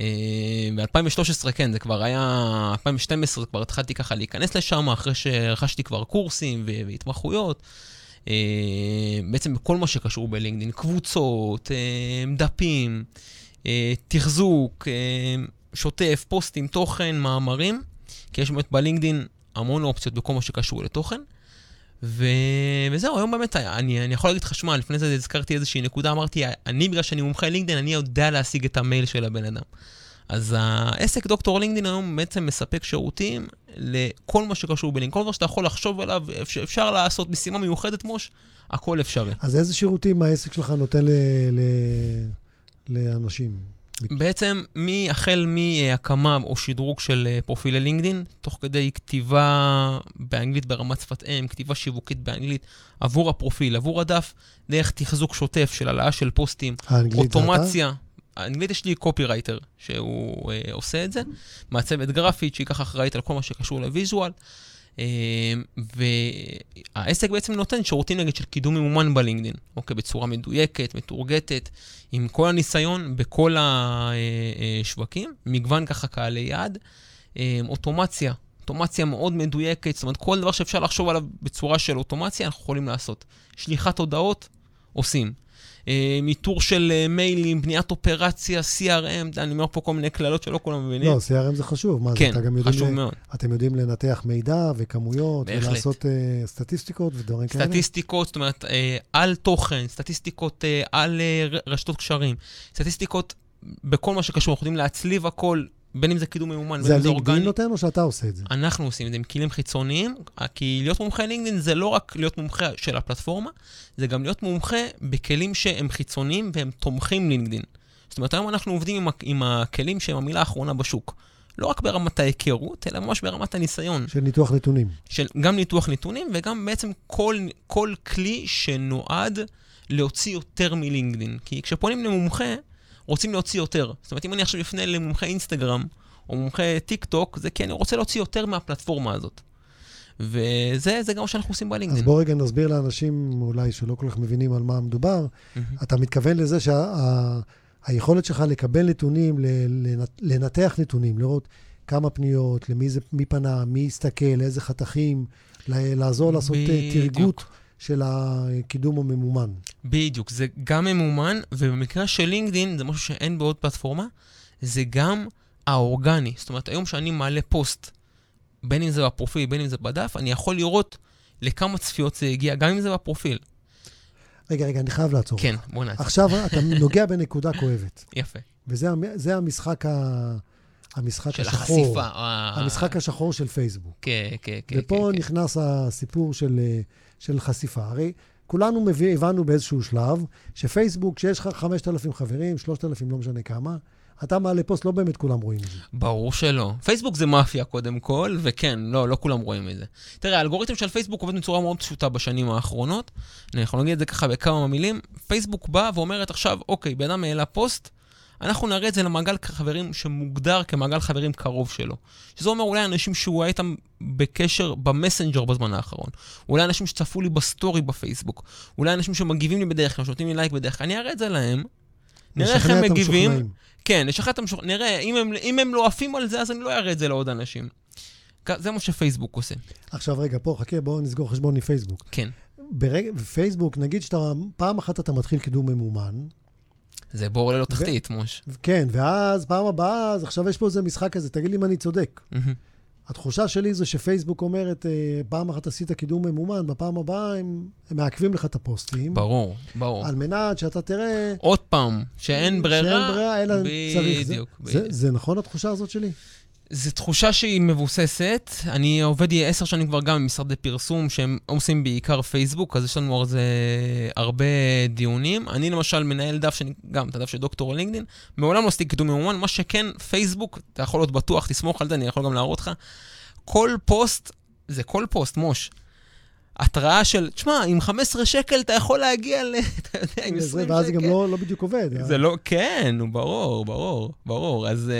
אה, ב-2013, כן, זה כבר היה, 2012 כבר התחלתי ככה להיכנס לשם, אחרי שרכשתי כבר קורסים והתמחויות. אה, בעצם בכל מה שקשור בלינקדאין, קבוצות, אה, דפים, תחזוק, שוטף, פוסטים, תוכן, מאמרים, כי יש באמת בלינקדאין המון אופציות בכל מה שקשור לתוכן. ו... וזהו, היום באמת, אני, אני יכול להגיד לך, שמע, לפני זה הזכרתי איזושהי נקודה, אמרתי, אני, בגלל שאני מומחה לינקדאין, אני יודע להשיג את המייל של הבן אדם. אז העסק דוקטור לינקדאין היום בעצם מספק שירותים לכל מה שקשור בלינקדאין. כל דבר שאתה יכול לחשוב עליו, אפשר, אפשר לעשות משימה מיוחדת, מוש, הכל אפשרי. אז איזה שירותים העסק שלך נותן ל... ל... לאנשים? בעצם, מי, החל מהקמה או שדרוג של אה, פרופילי לינקדאין, תוך כדי כתיבה באנגלית ברמת שפת אם, כתיבה שיווקית באנגלית עבור הפרופיל, עבור הדף, דרך תחזוק שוטף של העלאה של פוסטים? אוטומציה. האנגלית יש לי קופירייטר שהוא אה, עושה את זה, מעצבת גרפית שהיא ככה אחראית על כל מה שקשור ל visual. אה, והעסק בעצם נותן שירותים נגיד של קידום ממומן בלינקדאין, אוקיי, בצורה מדויקת, מטורגטת, עם כל הניסיון בכל השווקים, מגוון ככה קהלי יעד, אה, אוטומציה, אוטומציה מאוד מדויקת, זאת אומרת כל דבר שאפשר לחשוב עליו בצורה של אוטומציה, אנחנו יכולים לעשות. שליחת הודעות, עושים. אה, מיטור של אה, מיילים, בניית אופרציה, CRM, אני אומר פה כל מיני קללות שלא כולם מבינים. לא, CRM זה חשוב. מה זה, כן, אתה גם יודעים חשוב ל- מאוד. אתם יודעים לנתח מידע וכמויות, בהחלט. ולעשות אה, סטטיסטיקות ודברים כאלה? סטטיסטיקות, זאת אומרת, אה, על תוכן, סטטיסטיקות אה, על אה, ר- רשתות קשרים, סטטיסטיקות בכל מה שקשור, אנחנו יודעים להצליב הכל, בין אם זה קידום ממומן, זה בין אם זה הלינקדאין אורגני. נותן או שאתה עושה את זה? אנחנו עושים את זה עם כלים חיצוניים, כי להיות מומחה לינקדאין זה לא רק להיות מומחה של הפלטפורמה, זה גם להיות מומחה בכלים שהם חיצוניים והם תומכים לינקדאין. זאת אומרת, היום אנחנו עובדים עם, עם הכלים שהם המילה האחרונה בשוק. לא רק ברמת ההיכרות, אלא ממש ברמת הניסיון. של ניתוח נתונים. של גם ניתוח נתונים וגם בעצם כל, כל כלי שנועד להוציא יותר מלינקדאין. כי כשפונים למומחה, רוצים להוציא יותר. זאת אומרת, אם אני עכשיו אפנה למומחה אינסטגרם או מומחה טיק טוק, זה כי אני רוצה להוציא יותר מהפלטפורמה הזאת. וזה זה גם מה שאנחנו עושים אז בלינקדאין. בוא רגע נסביר לאנשים אולי שלא כל כך מבינים על מה מדובר. אתה מתכוון לזה שהיכולת שלך לקבל נתונים, לנתח נתונים, לראות כמה פניות, למי זה, מי פנה, מי הסתכל, איזה חתכים, לעזור לעשות אה. תרגות של הקידום הממומן. בדיוק, זה גם ממומן, ובמקרה של לינקדאין, זה משהו שאין בעוד פלטפורמה, זה גם האורגני. זאת אומרת, היום שאני מעלה פוסט, בין אם זה בפרופיל, בין אם זה בדף, אני יכול לראות לכמה צפיות זה הגיע, גם אם זה בפרופיל. רגע, רגע, אני חייב לעצור. כן, בוא נעשה. עכשיו אתה נוגע בנקודה כואבת, יפה. וזה המ- זה המשחק, ה, המשחק של השחור. החשיפה. אה, המשחק השחור של פייסבוק. כן, כן, כן. ופה כן, נכנס הסיפור של, אה, של חשיפה. הרי כולנו מביא, הבנו באיזשהו שלב שפייסבוק, כשיש לך 5,000 חברים, 3,000, לא משנה כמה, אתה מעלה פוסט, לא באמת כולם רואים את זה. ברור שלא. פייסבוק זה מאפיה קודם כל, וכן, לא, לא כולם רואים את זה. תראה, האלגוריתם של פייסבוק עובד בצורה מאוד פשוטה בשנים האחרונות. אני יכול להגיד את זה ככה בכמה מילים. פייסבוק באה ואומרת עכשיו, אוקיי, בן אדם העלה פוסט, אנחנו נראה את זה למעגל חברים שמוגדר כמעגל חברים קרוב שלו. שזה אומר אולי אנשים שהוא היה איתם בקשר במסנג'ר בזמן האחרון. אולי אנשים שצפו לי בסטורי בפייסבוק. אולי אנשים שמגיבים לי בדרך כלל, שנותנים לי לייק בדרך כלל. אני אראה את זה להם, נראה איך הם מגיבים. המשוכנעים. כן, לשחרר את המשוחררים. נראה, אם הם, אם הם לא עפים על זה, אז אני לא אראה את זה לעוד אנשים. זה מה שפייסבוק עושה. עכשיו, רגע, פה, חכה, בואו נסגור חשבון מפייסבוק. כן. ברגע, בפייסבוק, נגיד שאתה, פעם אחת אתה מתחיל קידום ממומן, זה בור ללא תחתית, מוש. כן, ואז פעם הבאה, אז עכשיו יש פה איזה משחק כזה, תגיד לי אם אני צודק. התחושה שלי זה שפייסבוק אומרת, אה, פעם אחת עשית קידום ממומן, בפעם הבאה הם, הם מעכבים לך את הפוסטים. ברור, ברור. על מנת שאתה תראה... עוד פעם, שאין ברירה. שאין ברירה, אלא צריך. זה- בדיוק, זה, בדיוק. זה נכון התחושה הזאת שלי? זו תחושה שהיא מבוססת. אני עובד עשר שנים כבר גם עם משרדי פרסום שהם עושים בעיקר פייסבוק, אז יש לנו על זה הרבה דיונים. אני למשל מנהל דף, שאני, גם את הדף של דוקטור לינקדין, מעולם לא עשיתי קידום ממומן, מה שכן, פייסבוק, אתה יכול להיות בטוח, תסמוך על זה, אני יכול גם להראות לך. כל פוסט, זה כל פוסט, מוש. התראה של, תשמע, עם 15 שקל אתה יכול להגיע ל... אתה יודע, עם 20 זה, שקל. ואז זה גם לא, לא בדיוק עובד. זה לא, כן, ברור, ברור, ברור. אז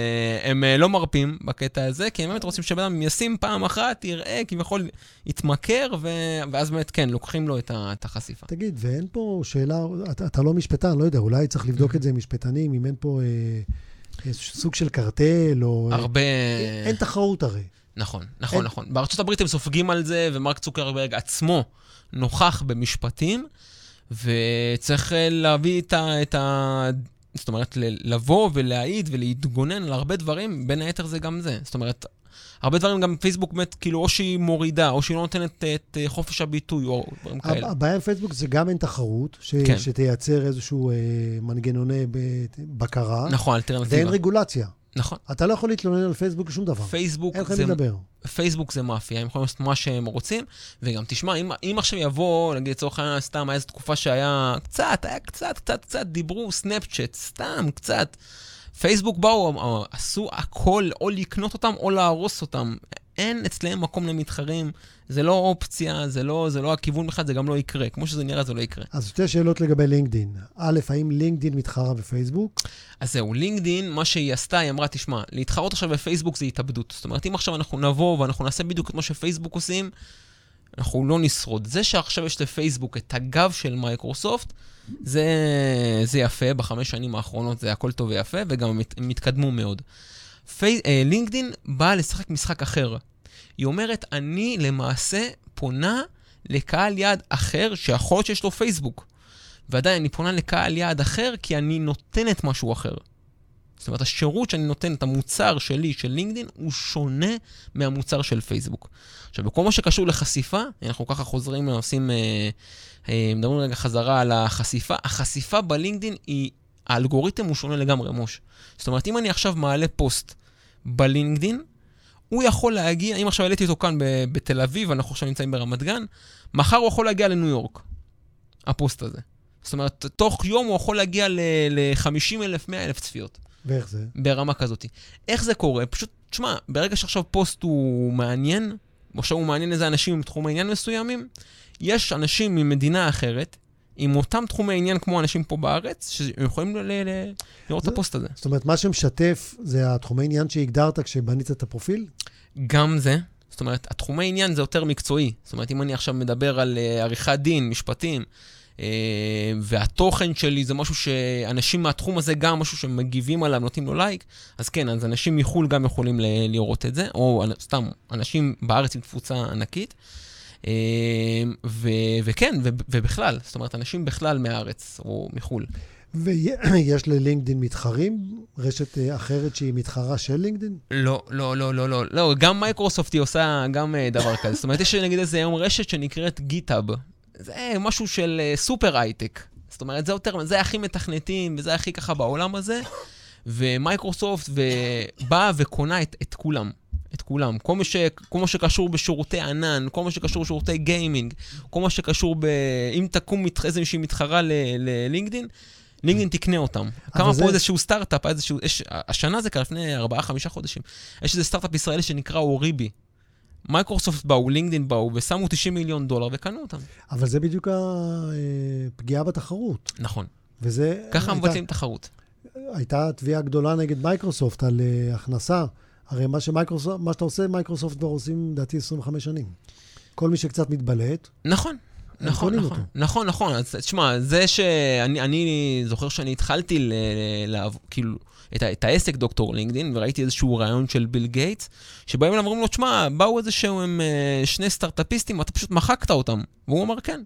uh, הם uh, לא מרפים בקטע הזה, כי הם באמת רוצים שבן אדם ישים פעם אחת, יראה, כביכול יתמכר, ו... ואז באמת, כן, לוקחים לו את, ה... את החשיפה. תגיד, ואין פה שאלה, אתה, אתה לא משפטן, לא יודע, אולי צריך לבדוק את זה עם משפטנים, אם אין פה אה, איזשהו סוג של קרטל, או... הרבה... אין תחרות הרי. נכון, נכון, אין- נכון. בארצות הברית הם סופגים על זה, ומרק צוקרברג עצמו נוכח במשפטים, וצריך אה, להביא את ה... את ה... זאת אומרת, לבוא ולהעיד ולהתגונן על הרבה דברים, בין היתר זה גם זה. זאת אומרת, הרבה דברים גם פייסבוק באמת, כאילו, או שהיא מורידה, או שהיא לא נותנת את אה, חופש הביטוי, או דברים כאלה. הבעיה עם פייסבוק זה גם אין תחרות, ש... כן. שתייצר איזשהו אה, מנגנוני ב... בקרה, נכון, ואין אלטרנטיבה. רגולציה. נכון. אתה לא יכול להתלונן על פייסבוק לשום דבר. פייסבוק אין מי לדבר. פייסבוק זה מאפיה, הם יכולים לעשות מה שהם רוצים, וגם תשמע, אם, אם עכשיו יבוא, נגיד לצורך העניין, סתם, היה איזו תקופה שהיה קצת, היה קצת, קצת, קצת, דיברו סנאפצ'אט, סתם, קצת. פייסבוק באו, אה, עשו הכל, או לקנות אותם או להרוס אותם. אין אצלם מקום למתחרים, זה לא אופציה, זה לא, זה לא הכיוון בכלל, זה גם לא יקרה. כמו שזה נראה, זה לא יקרה. אז שתי שאלות לגבי לינקדין. א', האם לינקדין מתחרה בפייסבוק? אז זהו, לינקדין, מה שהיא עשתה, היא אמרה, תשמע, להתחרות עכשיו בפייסבוק זה התאבדות. זאת אומרת, אם עכשיו אנחנו נבוא ואנחנו נעשה בדיוק את מה שפייסבוק עושים, אנחנו לא נשרוד. זה שעכשיו יש לפייסבוק את הגב של מייקרוסופט, זה, זה יפה, בחמש שנים האחרונות זה הכל טוב ויפה, וגם הם מת- התקדמו מאוד. פי, אה, לינקדין באה לשחק משחק אחר. היא אומרת, אני למעשה פונה לקהל יעד אחר, שיכול להיות שיש לו פייסבוק. ועדיין אני פונה לקהל יעד אחר, כי אני נותנת משהו אחר. זאת אומרת, השירות שאני נותן, את המוצר שלי, של לינקדין, הוא שונה מהמוצר של פייסבוק. עכשיו, בכל מה שקשור לחשיפה, אנחנו ככה חוזרים, עושים, אה, אה, מדברים רגע חזרה על החשיפה, החשיפה בלינקדין היא, האלגוריתם הוא שונה לגמרי, מוש. זאת אומרת, אם אני עכשיו מעלה פוסט בלינקדין, הוא יכול להגיע, אם עכשיו העליתי אותו כאן בתל אביב, אנחנו עכשיו נמצאים ברמת גן, מחר הוא יכול להגיע לניו יורק, הפוסט הזה. זאת אומרת, תוך יום הוא יכול להגיע ל-50 אלף, 100 אלף צפיות. ואיך זה? ברמה כזאת. איך זה קורה? פשוט, תשמע, ברגע שעכשיו פוסט הוא מעניין, או עכשיו הוא מעניין איזה אנשים עם תחומי עניין מסוימים, יש אנשים ממדינה אחרת, עם אותם תחומי עניין כמו אנשים פה בארץ, שהם יכולים ל- ל- לראות את הפוסט הזה. זאת אומרת, מה שמשתף זה התחומי עניין שהגדרת כשבנית את הפרופיל? גם זה, זאת אומרת, התחומי עניין זה יותר מקצועי. זאת אומרת, אם אני עכשיו מדבר על uh, עריכת דין, משפטים, uh, והתוכן שלי זה משהו שאנשים מהתחום הזה, גם משהו שמגיבים עליו, נותנים לו לייק, אז כן, אז אנשים מחו"ל גם יכולים לראות את זה, או אנ- סתם, אנשים בארץ עם תפוצה ענקית. אה, ו- וכן, ו- ובכלל, זאת אומרת, אנשים בכלל מהארץ או מחו"ל. ויש ללינקדין מתחרים? רשת אה, אחרת שהיא מתחרה של לינקדין? לא, לא, לא, לא, לא, לא, גם מייקרוסופט היא עושה גם אה, דבר כזה. זאת אומרת, יש נגיד איזה היום רשת שנקראת GitHub. זה משהו של אה, סופר הייטק. זאת אומרת, זה יותר, זה הכי מתכנתים, וזה הכי ככה בעולם הזה. ומייקרוסופט באה וקונה את, את כולם. את כולם. כל מה, ש, כל מה שקשור בשירותי ענן, כל מה שקשור בשירותי גיימינג, כל מה שקשור ב... אם תקום מת, איזושהי מתחרה ל- ללינקדין, לינקדין תקנה אותם. כמה זה- פה איזשהו סטארט-אפ, איזשהו, יש, השנה זה קרה לפני 4-5 חודשים. יש איזה סטארט-אפ ישראלי שנקרא אוריבי. מייקרוסופט באו, לינקדין באו, ושמו 90 מיליון דולר וקנו אותם. אבל זה בדיוק הפגיעה בתחרות. נכון. וזה... ככה הייתה- מבצעים תחרות. הייתה תביעה גדולה נגד מייקרוסופט על אה, הכנסה. הרי מה, שמייקרוסופט, מה שאתה עושה, מייקרוסופט כבר עושים, לדעתי, 25 שנים. כל מי שקצת מתבלט, נכון. נכון, קונים נכון, אותו. נכון, נכון. אז תשמע, זה שאני אני זוכר שאני התחלתי ל... ל... כאילו, את, את העסק דוקטור לינקדין, וראיתי איזשהו רעיון של ביל גייטס, שבאים אליו ואומרים לו, תשמע, באו איזה שהם אה, שני סטארט-אפיסטים, אתה פשוט מחקת אותם. והוא אמר, כן.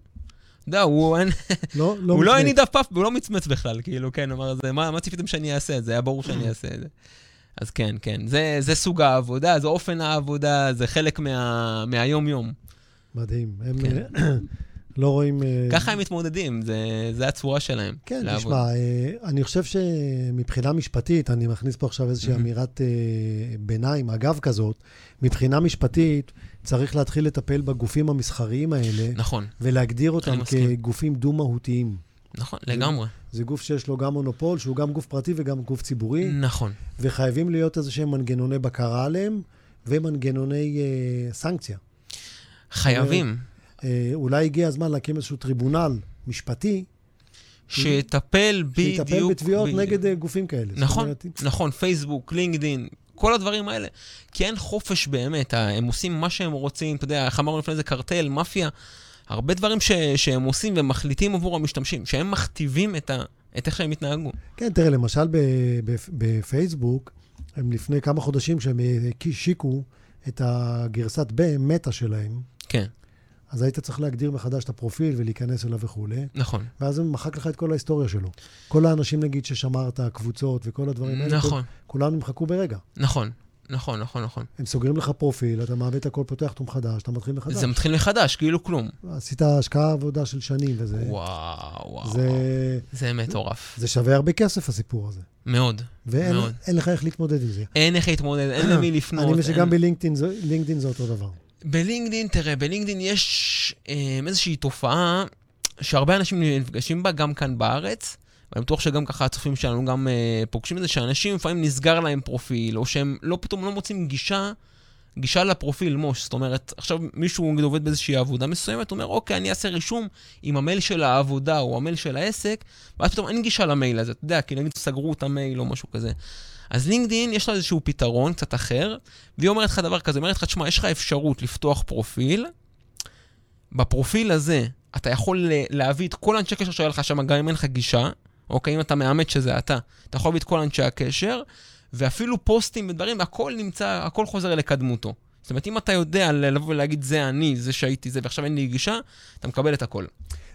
אתה יודע, הוא, אין, לא, לא הוא לא מצמץ. והוא לא מצמץ בכלל, כאילו, כן, אמר, זה, מה, מה ציפיתם שאני אעשה את זה? היה ברור שאני אעשה את זה. אז כן, כן, זה, זה סוג העבודה, זה אופן העבודה, זה חלק מה, מהיום-יום. מדהים. הם כן. אה, לא רואים... אה, ככה הם מתמודדים, זה, זה הצורה שלהם. כן, לעבוד. תשמע, אה, אני חושב שמבחינה משפטית, אני מכניס פה עכשיו איזושהי. אמירת ביניים, אגב כזאת, מבחינה משפטית, צריך להתחיל לטפל בגופים המסחריים האלה, נכון, ולהגדיר אותם. כגופים דו-מהותיים. נכון, לגמרי. זה גוף שיש לו גם מונופול, שהוא גם גוף פרטי וגם גוף ציבורי, נכון, וחייבים להיות איזה שהם מנגנוני בקרה עליהם, ומנגנוני אה, סנקציה. חייבים אה, אולי הגיע הזמן להקים איזשהו טריבונל משפטי, שיטפל בדיוק... שיטפל בתביעות בדיוק. נגד אה, גופים כאלה. נכון, אומרת, נכון, פייסבוק, לינקדין, כל הדברים האלה. כי אין חופש באמת, ה- הם עושים מה שהם רוצים, אתה יודע, איך אמרנו לפני זה, קרטל, מאפיה, הרבה דברים ש, שהם עושים ומחליטים עבור המשתמשים, שהם מכתיבים את, ה, את איך שהם יתנהגו. כן, תראה, למשל בפייסבוק, הם לפני כמה חודשים שהם השיקו את הגרסת במטה שלהם, כן, אז היית צריך להגדיר מחדש את הפרופיל ולהיכנס אליו וכולי, נכון, ואז זה מחק לך את כל ההיסטוריה שלו. כל האנשים, נגיד, ששמרת, קבוצות וכל הדברים האלה, נכון, כולם נמחקו ברגע. נכון, נכון, נכון, נכון. הם סוגרים לך פרופיל, אתה מאבד את הכל, פותח אותו מחדש, אתה מתחיל מחדש. זה מתחיל מחדש, כאילו כלום. עשית השקעה עבודה של שנים, וזה וואו, וואו. זה, זה מטורף. זה שווה הרבה כסף, הסיפור הזה. מאוד. ואין מאוד. אין לך איך להתמודד עם זה. אין איך להתמודד, אין למי לפנות. אני מבין אין- שגם בלינקדאין זה- אותו דבר. בלינקדין, תראה, בלינקדין יש אה, איזושהי תופעה שהרבה אנשים נפגשים בה, גם כאן בארץ. ואני בטוח שגם ככה הצופים שלנו גם אה, פוגשים את זה, שאנשים לפעמים נסגר להם פרופיל, או שהם לא פתאום לא מוצאים גישה, גישה לפרופיל מוש. זאת אומרת, עכשיו מישהו עובד באיזושהי עבודה מסוימת, אומר, אוקיי, אני אעשה רישום עם המייל של העבודה או המייל של העסק, ואז פתאום אין גישה למייל הזה, אתה יודע, כי נגיד סגרו את המייל או משהו כזה. אז לינקדין יש לה איזשהו פתרון קצת אחר, והיא אומרת לך דבר כזה, אומרת לך, תשמע, יש לך אפשרות לפתוח פרופיל, בפרופיל הזה אתה יכול להביא את כל אנשי הקשר שהיה לך שם, גם אם אין לך גישה, אוקיי, אם אתה מאמת שזה אתה, אתה יכול להביא את כל אנשי הקשר, ואפילו פוסטים ודברים, הכל נמצא, הכל חוזר לקדמותו. זאת אומרת, אם אתה יודע לבוא ולהגיד, זה אני, זה שהייתי זה, ועכשיו אין לי גישה, אתה מקבל את הכל.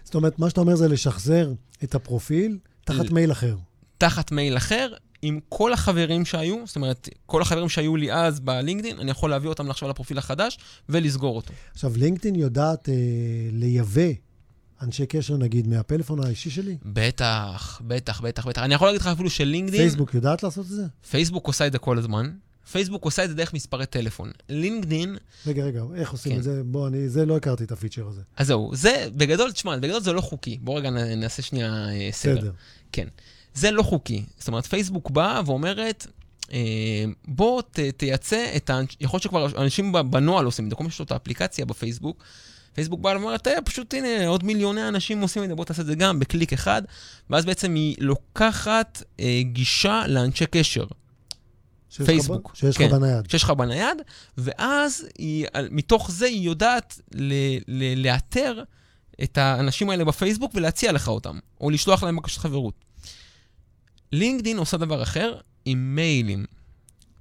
זאת אומרת, מה שאתה אומר זה לשחזר את הפרופיל תחת מייל אחר. תחת מייל אחר, עם כל החברים שהיו, זאת אומרת, כל החברים שהיו לי אז בלינקדאין, אני יכול להביא אותם עכשיו לפרופיל החדש ולסגור אותו. עכשיו, לינקדאין יודעת אה, לייבא אנשי קשר, נגיד, מהפלאפון האישי שלי? בטח, בטח, בטח, בטח. אני יכול להגיד לך אפילו שלינקדאין, פייסבוק יודעת לעשות את זה? פייסבוק עושה את זה כל הזמן. פייסבוק עושה את זה דרך מספרי טלפון. לינקדאין, רגע, רגע, איך עושים כן. את זה? בוא, אני, זה לא הכרתי את הפיצ'ר הזה. אז זהו, זה בגדול, תשמע, בגדול זה לא חוקי. בוא רגע נעשה שנייה אה, סדר. בסדר. כן. זה לא חוקי. זאת אומרת, פייסבוק באה ואומרת, אה, בוא ת, תייצא את ה... יכול להיות שכבר אנשים בנוהל עושים את זה, כל מי שיש לו את האפליקציה בפייסבוק. פייסבוק באה ואומרת, "אה, פשוט הנה, עוד מיליוני אנשים עושים את זה, בוא תעשה את זה גם בקליק אחד. ואז בעצם היא לוקחת אה, גישה לאנשי קשר. שיש פייסבוק, שיש לך כן. בנייד. שיש לך בנייד, ואז היא, מתוך זה היא יודעת ל, ל, לאתר את האנשים האלה בפייסבוק ולהציע לך אותם, או לשלוח להם בקשת חברות. לינקדין עושה דבר אחר עם מיילים.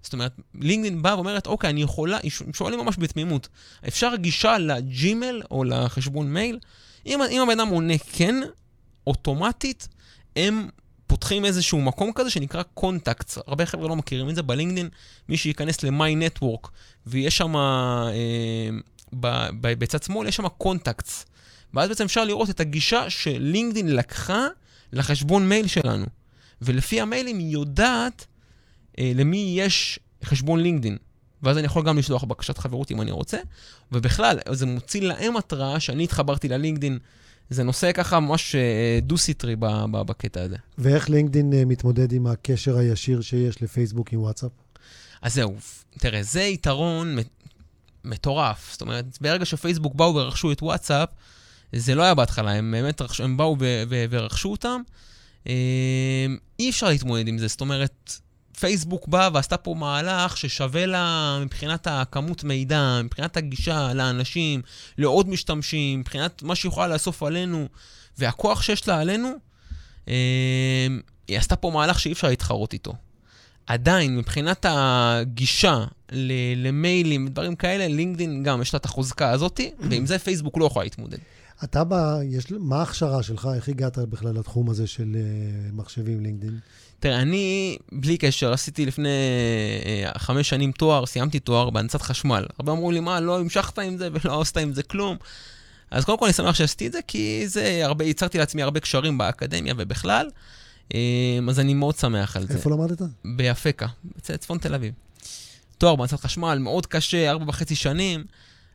זאת אומרת, לינקדין באה ואומרת, אוקיי, אני יכולה, שואלים ממש בתמימות, אפשר גישה לג'ימל או לחשבון מייל? אם, אם הבן אדם עונה כן, אוטומטית, הם פותחים איזשהו מקום כזה שנקרא Contacts. הרבה חבר'ה לא מכירים את זה, בלינקדין מי שייכנס ל-My Network, ויש שם, אה, בצד שמאל יש שם Contacts. ואז בעצם אפשר לראות את הגישה שלינקדין לקחה לחשבון מייל שלנו. ולפי המיילים היא יודעת למי יש חשבון לינקדין. ואז אני יכול גם לשלוח בקשת חברות אם אני רוצה. ובכלל, זה מוציא להם התראה שאני התחברתי ללינקדין. זה נושא ככה ממש אה, דו-סטרי ב- בקטע הזה. ואיך לינקדין אה, מתמודד עם הקשר הישיר שיש לפייסבוק עם וואטסאפ? אז זהו, תראה, זה יתרון מטורף. זאת אומרת, ברגע שפייסבוק באו ורכשו את וואטסאפ, זה לא היה בהתחלה, הם באמת רכשו, הם באו ו- ו- ורכשו אותם. אה, אי אפשר להתמודד עם זה, זאת אומרת, פייסבוק באה ועשתה פה מהלך ששווה לה מבחינת הכמות מידע, מבחינת הגישה לאנשים, לעוד משתמשים, מבחינת מה שהיא יכולה לאסוף עלינו, והכוח שיש לה עלינו, אה, היא עשתה פה מהלך שאי אפשר להתחרות איתו. עדיין, מבחינת הגישה למיילים ודברים כאלה, לינקדאין גם יש לה את החוזקה הזאתי, ועם זה פייסבוק לא יכולה להתמודד. אתה בא, יש, מה ההכשרה שלך? איך הגעת בכלל לתחום הזה של uh, מחשבים לינקדאין? תראה, אני, בלי קשר, עשיתי לפני אה, חמש שנים תואר, סיימתי תואר בהנדסת חשמל. הרבה אמרו לי, מה, לא המשכת עם זה ולא עשת עם זה כלום. אז קודם כל אני שמח שעשיתי את זה, כי זה הרבה, ייצרתי לעצמי הרבה קשרים באקדמיה ובכלל. אה, אז אני מאוד שמח על זה. איפה למדת? ביפקה, בצפון תל אביב. תואר בהנדסת חשמל, מאוד קשה, ארבע וחצי שנים,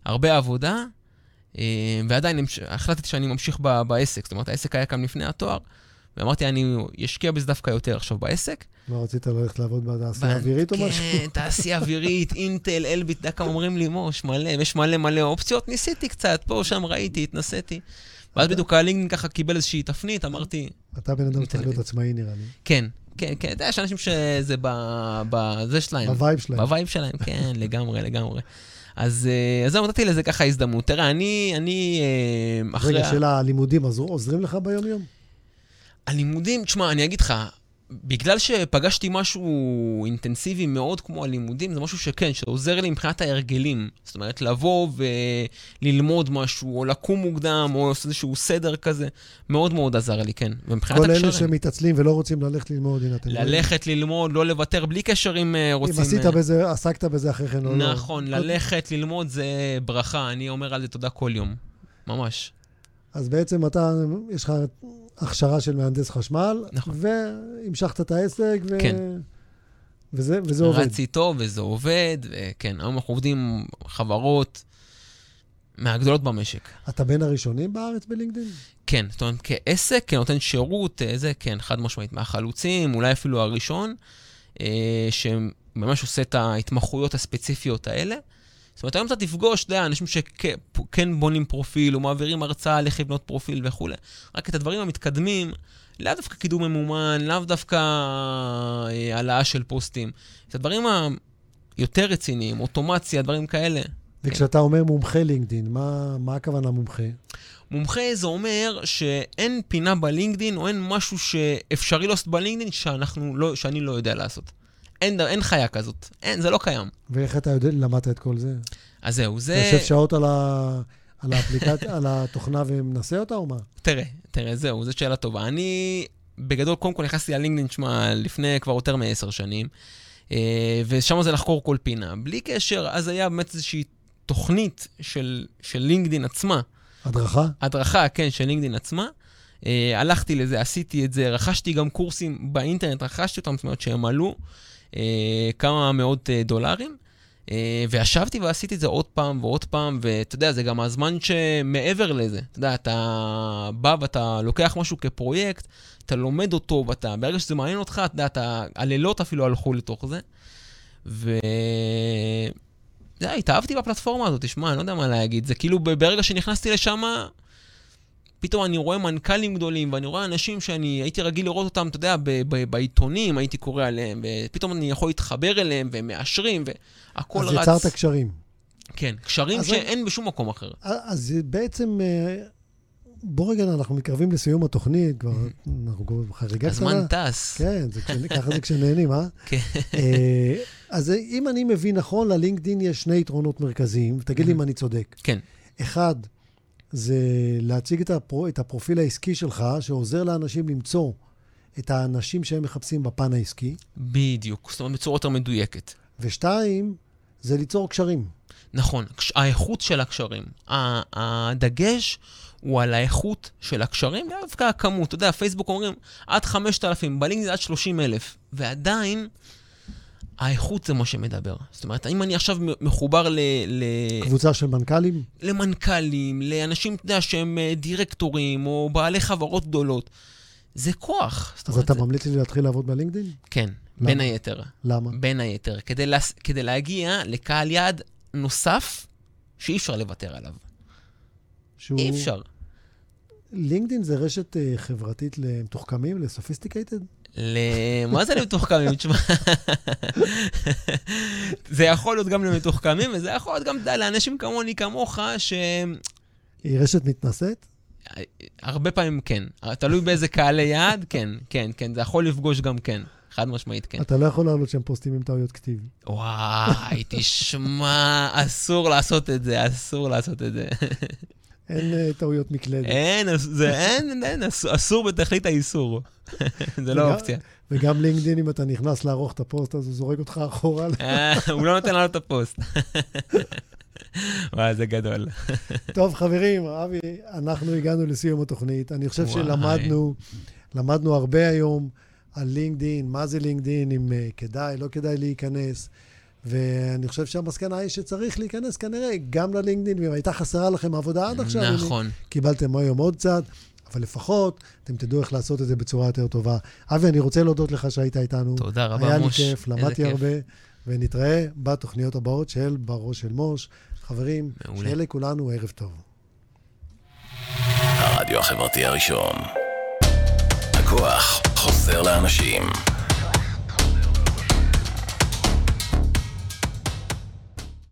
הרבה עבודה, אה, ועדיין החלטתי שאני ממשיך ב- בעסק. זאת אומרת, העסק היה כאן לפני התואר, ואמרתי, אני אשקיע בזה דווקא יותר עכשיו בעסק. לא רצית ללכת לעבוד בתעשייה האווירית או משהו? כן, תעשייה אווירית, אינטל, אלביט, אתה יודע כמה אומרים לי, מוש, מלא, יש מלא מלא אופציות, ניסיתי קצת, פה, שם ראיתי, התנסיתי. ואז בדיוק הלינקדאין ככה קיבל איזושהי תפנית, אמרתי, אתה בן אדם שצריך להיות עצמאי נראה לי. כן, כן, כן, אתה יודע, יש אנשים שזה בזה שלהם. ב vibe שלהם. ב vibe שלהם, כן, לגמרי, לגמרי. אז אה, אז זהו, נתתי לזה ככה הזדמנות. תראה, אני, אני אה, אחרי... רגע, שאלה, הלימודים עוזרים לך ביום-יום? הלימודים, תשמע, אני אגיד לך, בגלל שפגשתי משהו אינטנסיבי מאוד כמו הלימודים, זה משהו שכן, שעוזר לי מבחינת ההרגלים. זאת אומרת, לבוא וללמוד משהו, או לקום מוקדם, או לעשות איזשהו סדר כזה, מאוד מאוד עזר לי, כן. ומבחינת כל אלה הקשרים, שמתעצלים ולא רוצים ללכת ללמוד, הנה אתם רואים. ללכת, ללמוד, לא לוותר, בלי קשר אם אה, רוצים... אם עשית אה, בזה, עסקת בזה אחרי כן לא. נכון, כל- ללכת, ללמוד זה ברכה, אני אומר על זה תודה כל יום. ממש. אז בעצם אתה, יש לך הכשרה של מהנדס חשמל, נכון. והמשכת את העסק, ו... כן. וזה, וזה עובד. רץ איתו וזה עובד, וכן, היום אנחנו עובדים חברות מהגדולות במשק. אתה בין הראשונים בארץ בלינקדאין? כן, זאת אומרת, כעסק, כנותן שירות, אה, זה כן, חד משמעית, מהחלוצים, אולי אפילו הראשון, אה, שממש עושה את ההתמחויות הספציפיות האלה. זאת אומרת, היום אתה תפגוש, אתה יודע, אנשים שכן בונים פרופיל, או מעבירים הרצאה על איך לבנות פרופיל וכולי. רק את הדברים המתקדמים, לאו דווקא קידום ממומן, לאו דווקא אה, העלאה של פוסטים. את הדברים היותר רציניים, אוטומציה, דברים כאלה. וכשאתה אומר מומחה לינקדאין, מה, מה הכוונה מומחה? מומחה זה אומר שאין פינה בלינקדין, או אין משהו שאפשרי לעשות בלינקדין שאנחנו לא, שאני לא יודע לעשות. אין, אין חיה כזאת. אין, זה לא קיים. ואיך אתה יודע, למדת את כל זה? אז זהו, אתה זה... יושב שעות על, ה... על האפליקציה, על התוכנה ומנסה אותה או מה? תראה, תראה, זהו, זו שאלה טובה. אני, בגדול, קודם כל נכנסתי ללינקדאין, שמע, לפני כבר יותר מעשר שנים, אה, ושם זה לחקור כל פינה. בלי קשר, אז היה באמת איזושהי תוכנית של, של לינקדאין עצמה, הדרכה? הדרכה, כן, של לינקדאין עצמה. Uh, הלכתי לזה, עשיתי את זה, רכשתי גם קורסים באינטרנט, רכשתי אותם, זאת אומרת שהם עלו כמה מאות uh, דולרים. Uh, וישבתי ועשיתי את זה עוד פעם ועוד פעם, ואתה יודע, זה גם הזמן שמעבר לזה. אתה יודע, אתה בא ואתה לוקח משהו כפרויקט, אתה לומד אותו, ואתה, ברגע שזה מעניין אותך, אתה יודע, אתה, הלילות אפילו הלכו לתוך זה. ו... אתה יודע, התאהבתי בפלטפורמה הזאת, תשמע, אני לא יודע מה להגיד. זה כאילו, ברגע שנכנסתי לשם, פתאום אני רואה מנכ"לים גדולים, ואני רואה אנשים שאני הייתי רגיל לראות אותם, אתה יודע, בעיתונים, הייתי קורא עליהם, ופתאום אני יכול להתחבר אליהם, והם מאשרים, והכל אז רץ. יצרת קשרים. כן, קשרים אז שאין בשום מקום אחר. אז בעצם, אה, בוא רגע, אנחנו מתקרבים לסיום התוכנית, כבר, אנחנו כבר בחריגה קטנה. הזמן טס. כן, זה כשנ- ככה זה כשנהנים, אה? כן. אה, אז אם אני מבין נכון, ללינקדין יש שני יתרונות מרכזיים, ותגיד לי אם אני צודק. כן, אחד, זה להציג את, הפרו, את הפרופיל העסקי שלך, שעוזר לאנשים למצוא את האנשים שהם מחפשים בפן העסקי. בדיוק. זאת אומרת, בצורה יותר מדויקת. ושתיים, זה ליצור קשרים. נכון, האיכות של הקשרים. הדגש הוא על האיכות של הקשרים, לאו דווקא הכמות. אתה יודע, פייסבוק אומרים עד 5,000, בלינקדאין עד 30,000, ועדיין האיכות זה מה שמדבר. זאת אומרת, אם אני עכשיו מחובר ל... ל... קבוצה של מנכ"לים, למנכ"לים, לאנשים, אתה יודע, שהם אה, דירקטורים או בעלי חברות גדולות, זה כוח. אז אומרת, אתה זה- ממליץ לי להתחיל לעבוד בלינקדין? כן, למה? בין היתר. למה? בין היתר, כדי, להס... כדי להגיע לקהל יעד נוסף שאי אפשר לוותר עליו. שהוא... אי אפשר. לינקדין זה רשת אה, חברתית למתוחכמים, לסופיסטיקייטד? מה זה למתוחכמים? תשמע, זה יכול להיות גם למתוחכמים, וזה יכול להיות גם, לאנשים כמוני, כמוך, שהם... היא רשת מתנשאת? הרבה פעמים כן. תלוי באיזה קהלי יעד, כן, כן, כן. זה יכול לפגוש גם כן. חד משמעית, כן. אתה לא יכול לעלות שהם פוסטים עם טעויות כתיב. וואי, תשמע, אסור לעשות את זה, אסור לעשות את זה. אין אה, טעויות מקלדת. אין, זה אין, אין, אסור בתכלית האיסור. זה לא אופציה. וגם לינקדאין, אם אתה נכנס לערוך את הפוסט, אז הוא זורק אותך אחורה. אה, הוא לא נותן לעלות את הפוסט. וואי, זה גדול. טוב, חברים, אבי, אנחנו הגענו לסיום התוכנית. אני חושב שלמדנו למדנו הרבה היום על לינקדאין, מה זה לינקדאין, אם uh, כדאי, לא כדאי להיכנס. ואני חושב שהמסקנה היא שצריך להיכנס כנראה גם ללינקדאין, ואם הייתה חסרה לכם עבודה עד עכשיו, נכון. קיבלתם היום עוד קצת, אבל לפחות אתם תדעו איך לעשות את זה בצורה יותר טובה. אבי, אני רוצה להודות לך שהיית איתנו. תודה רבה, היה מוש. היה לי כיף, למדתי הרבה, ונתראה בתוכניות הבאות של בראש של מוש. חברים, שיהיה לכולנו ערב טוב. הרדיו החברתי הראשון. הכוח חוזר לאנשים.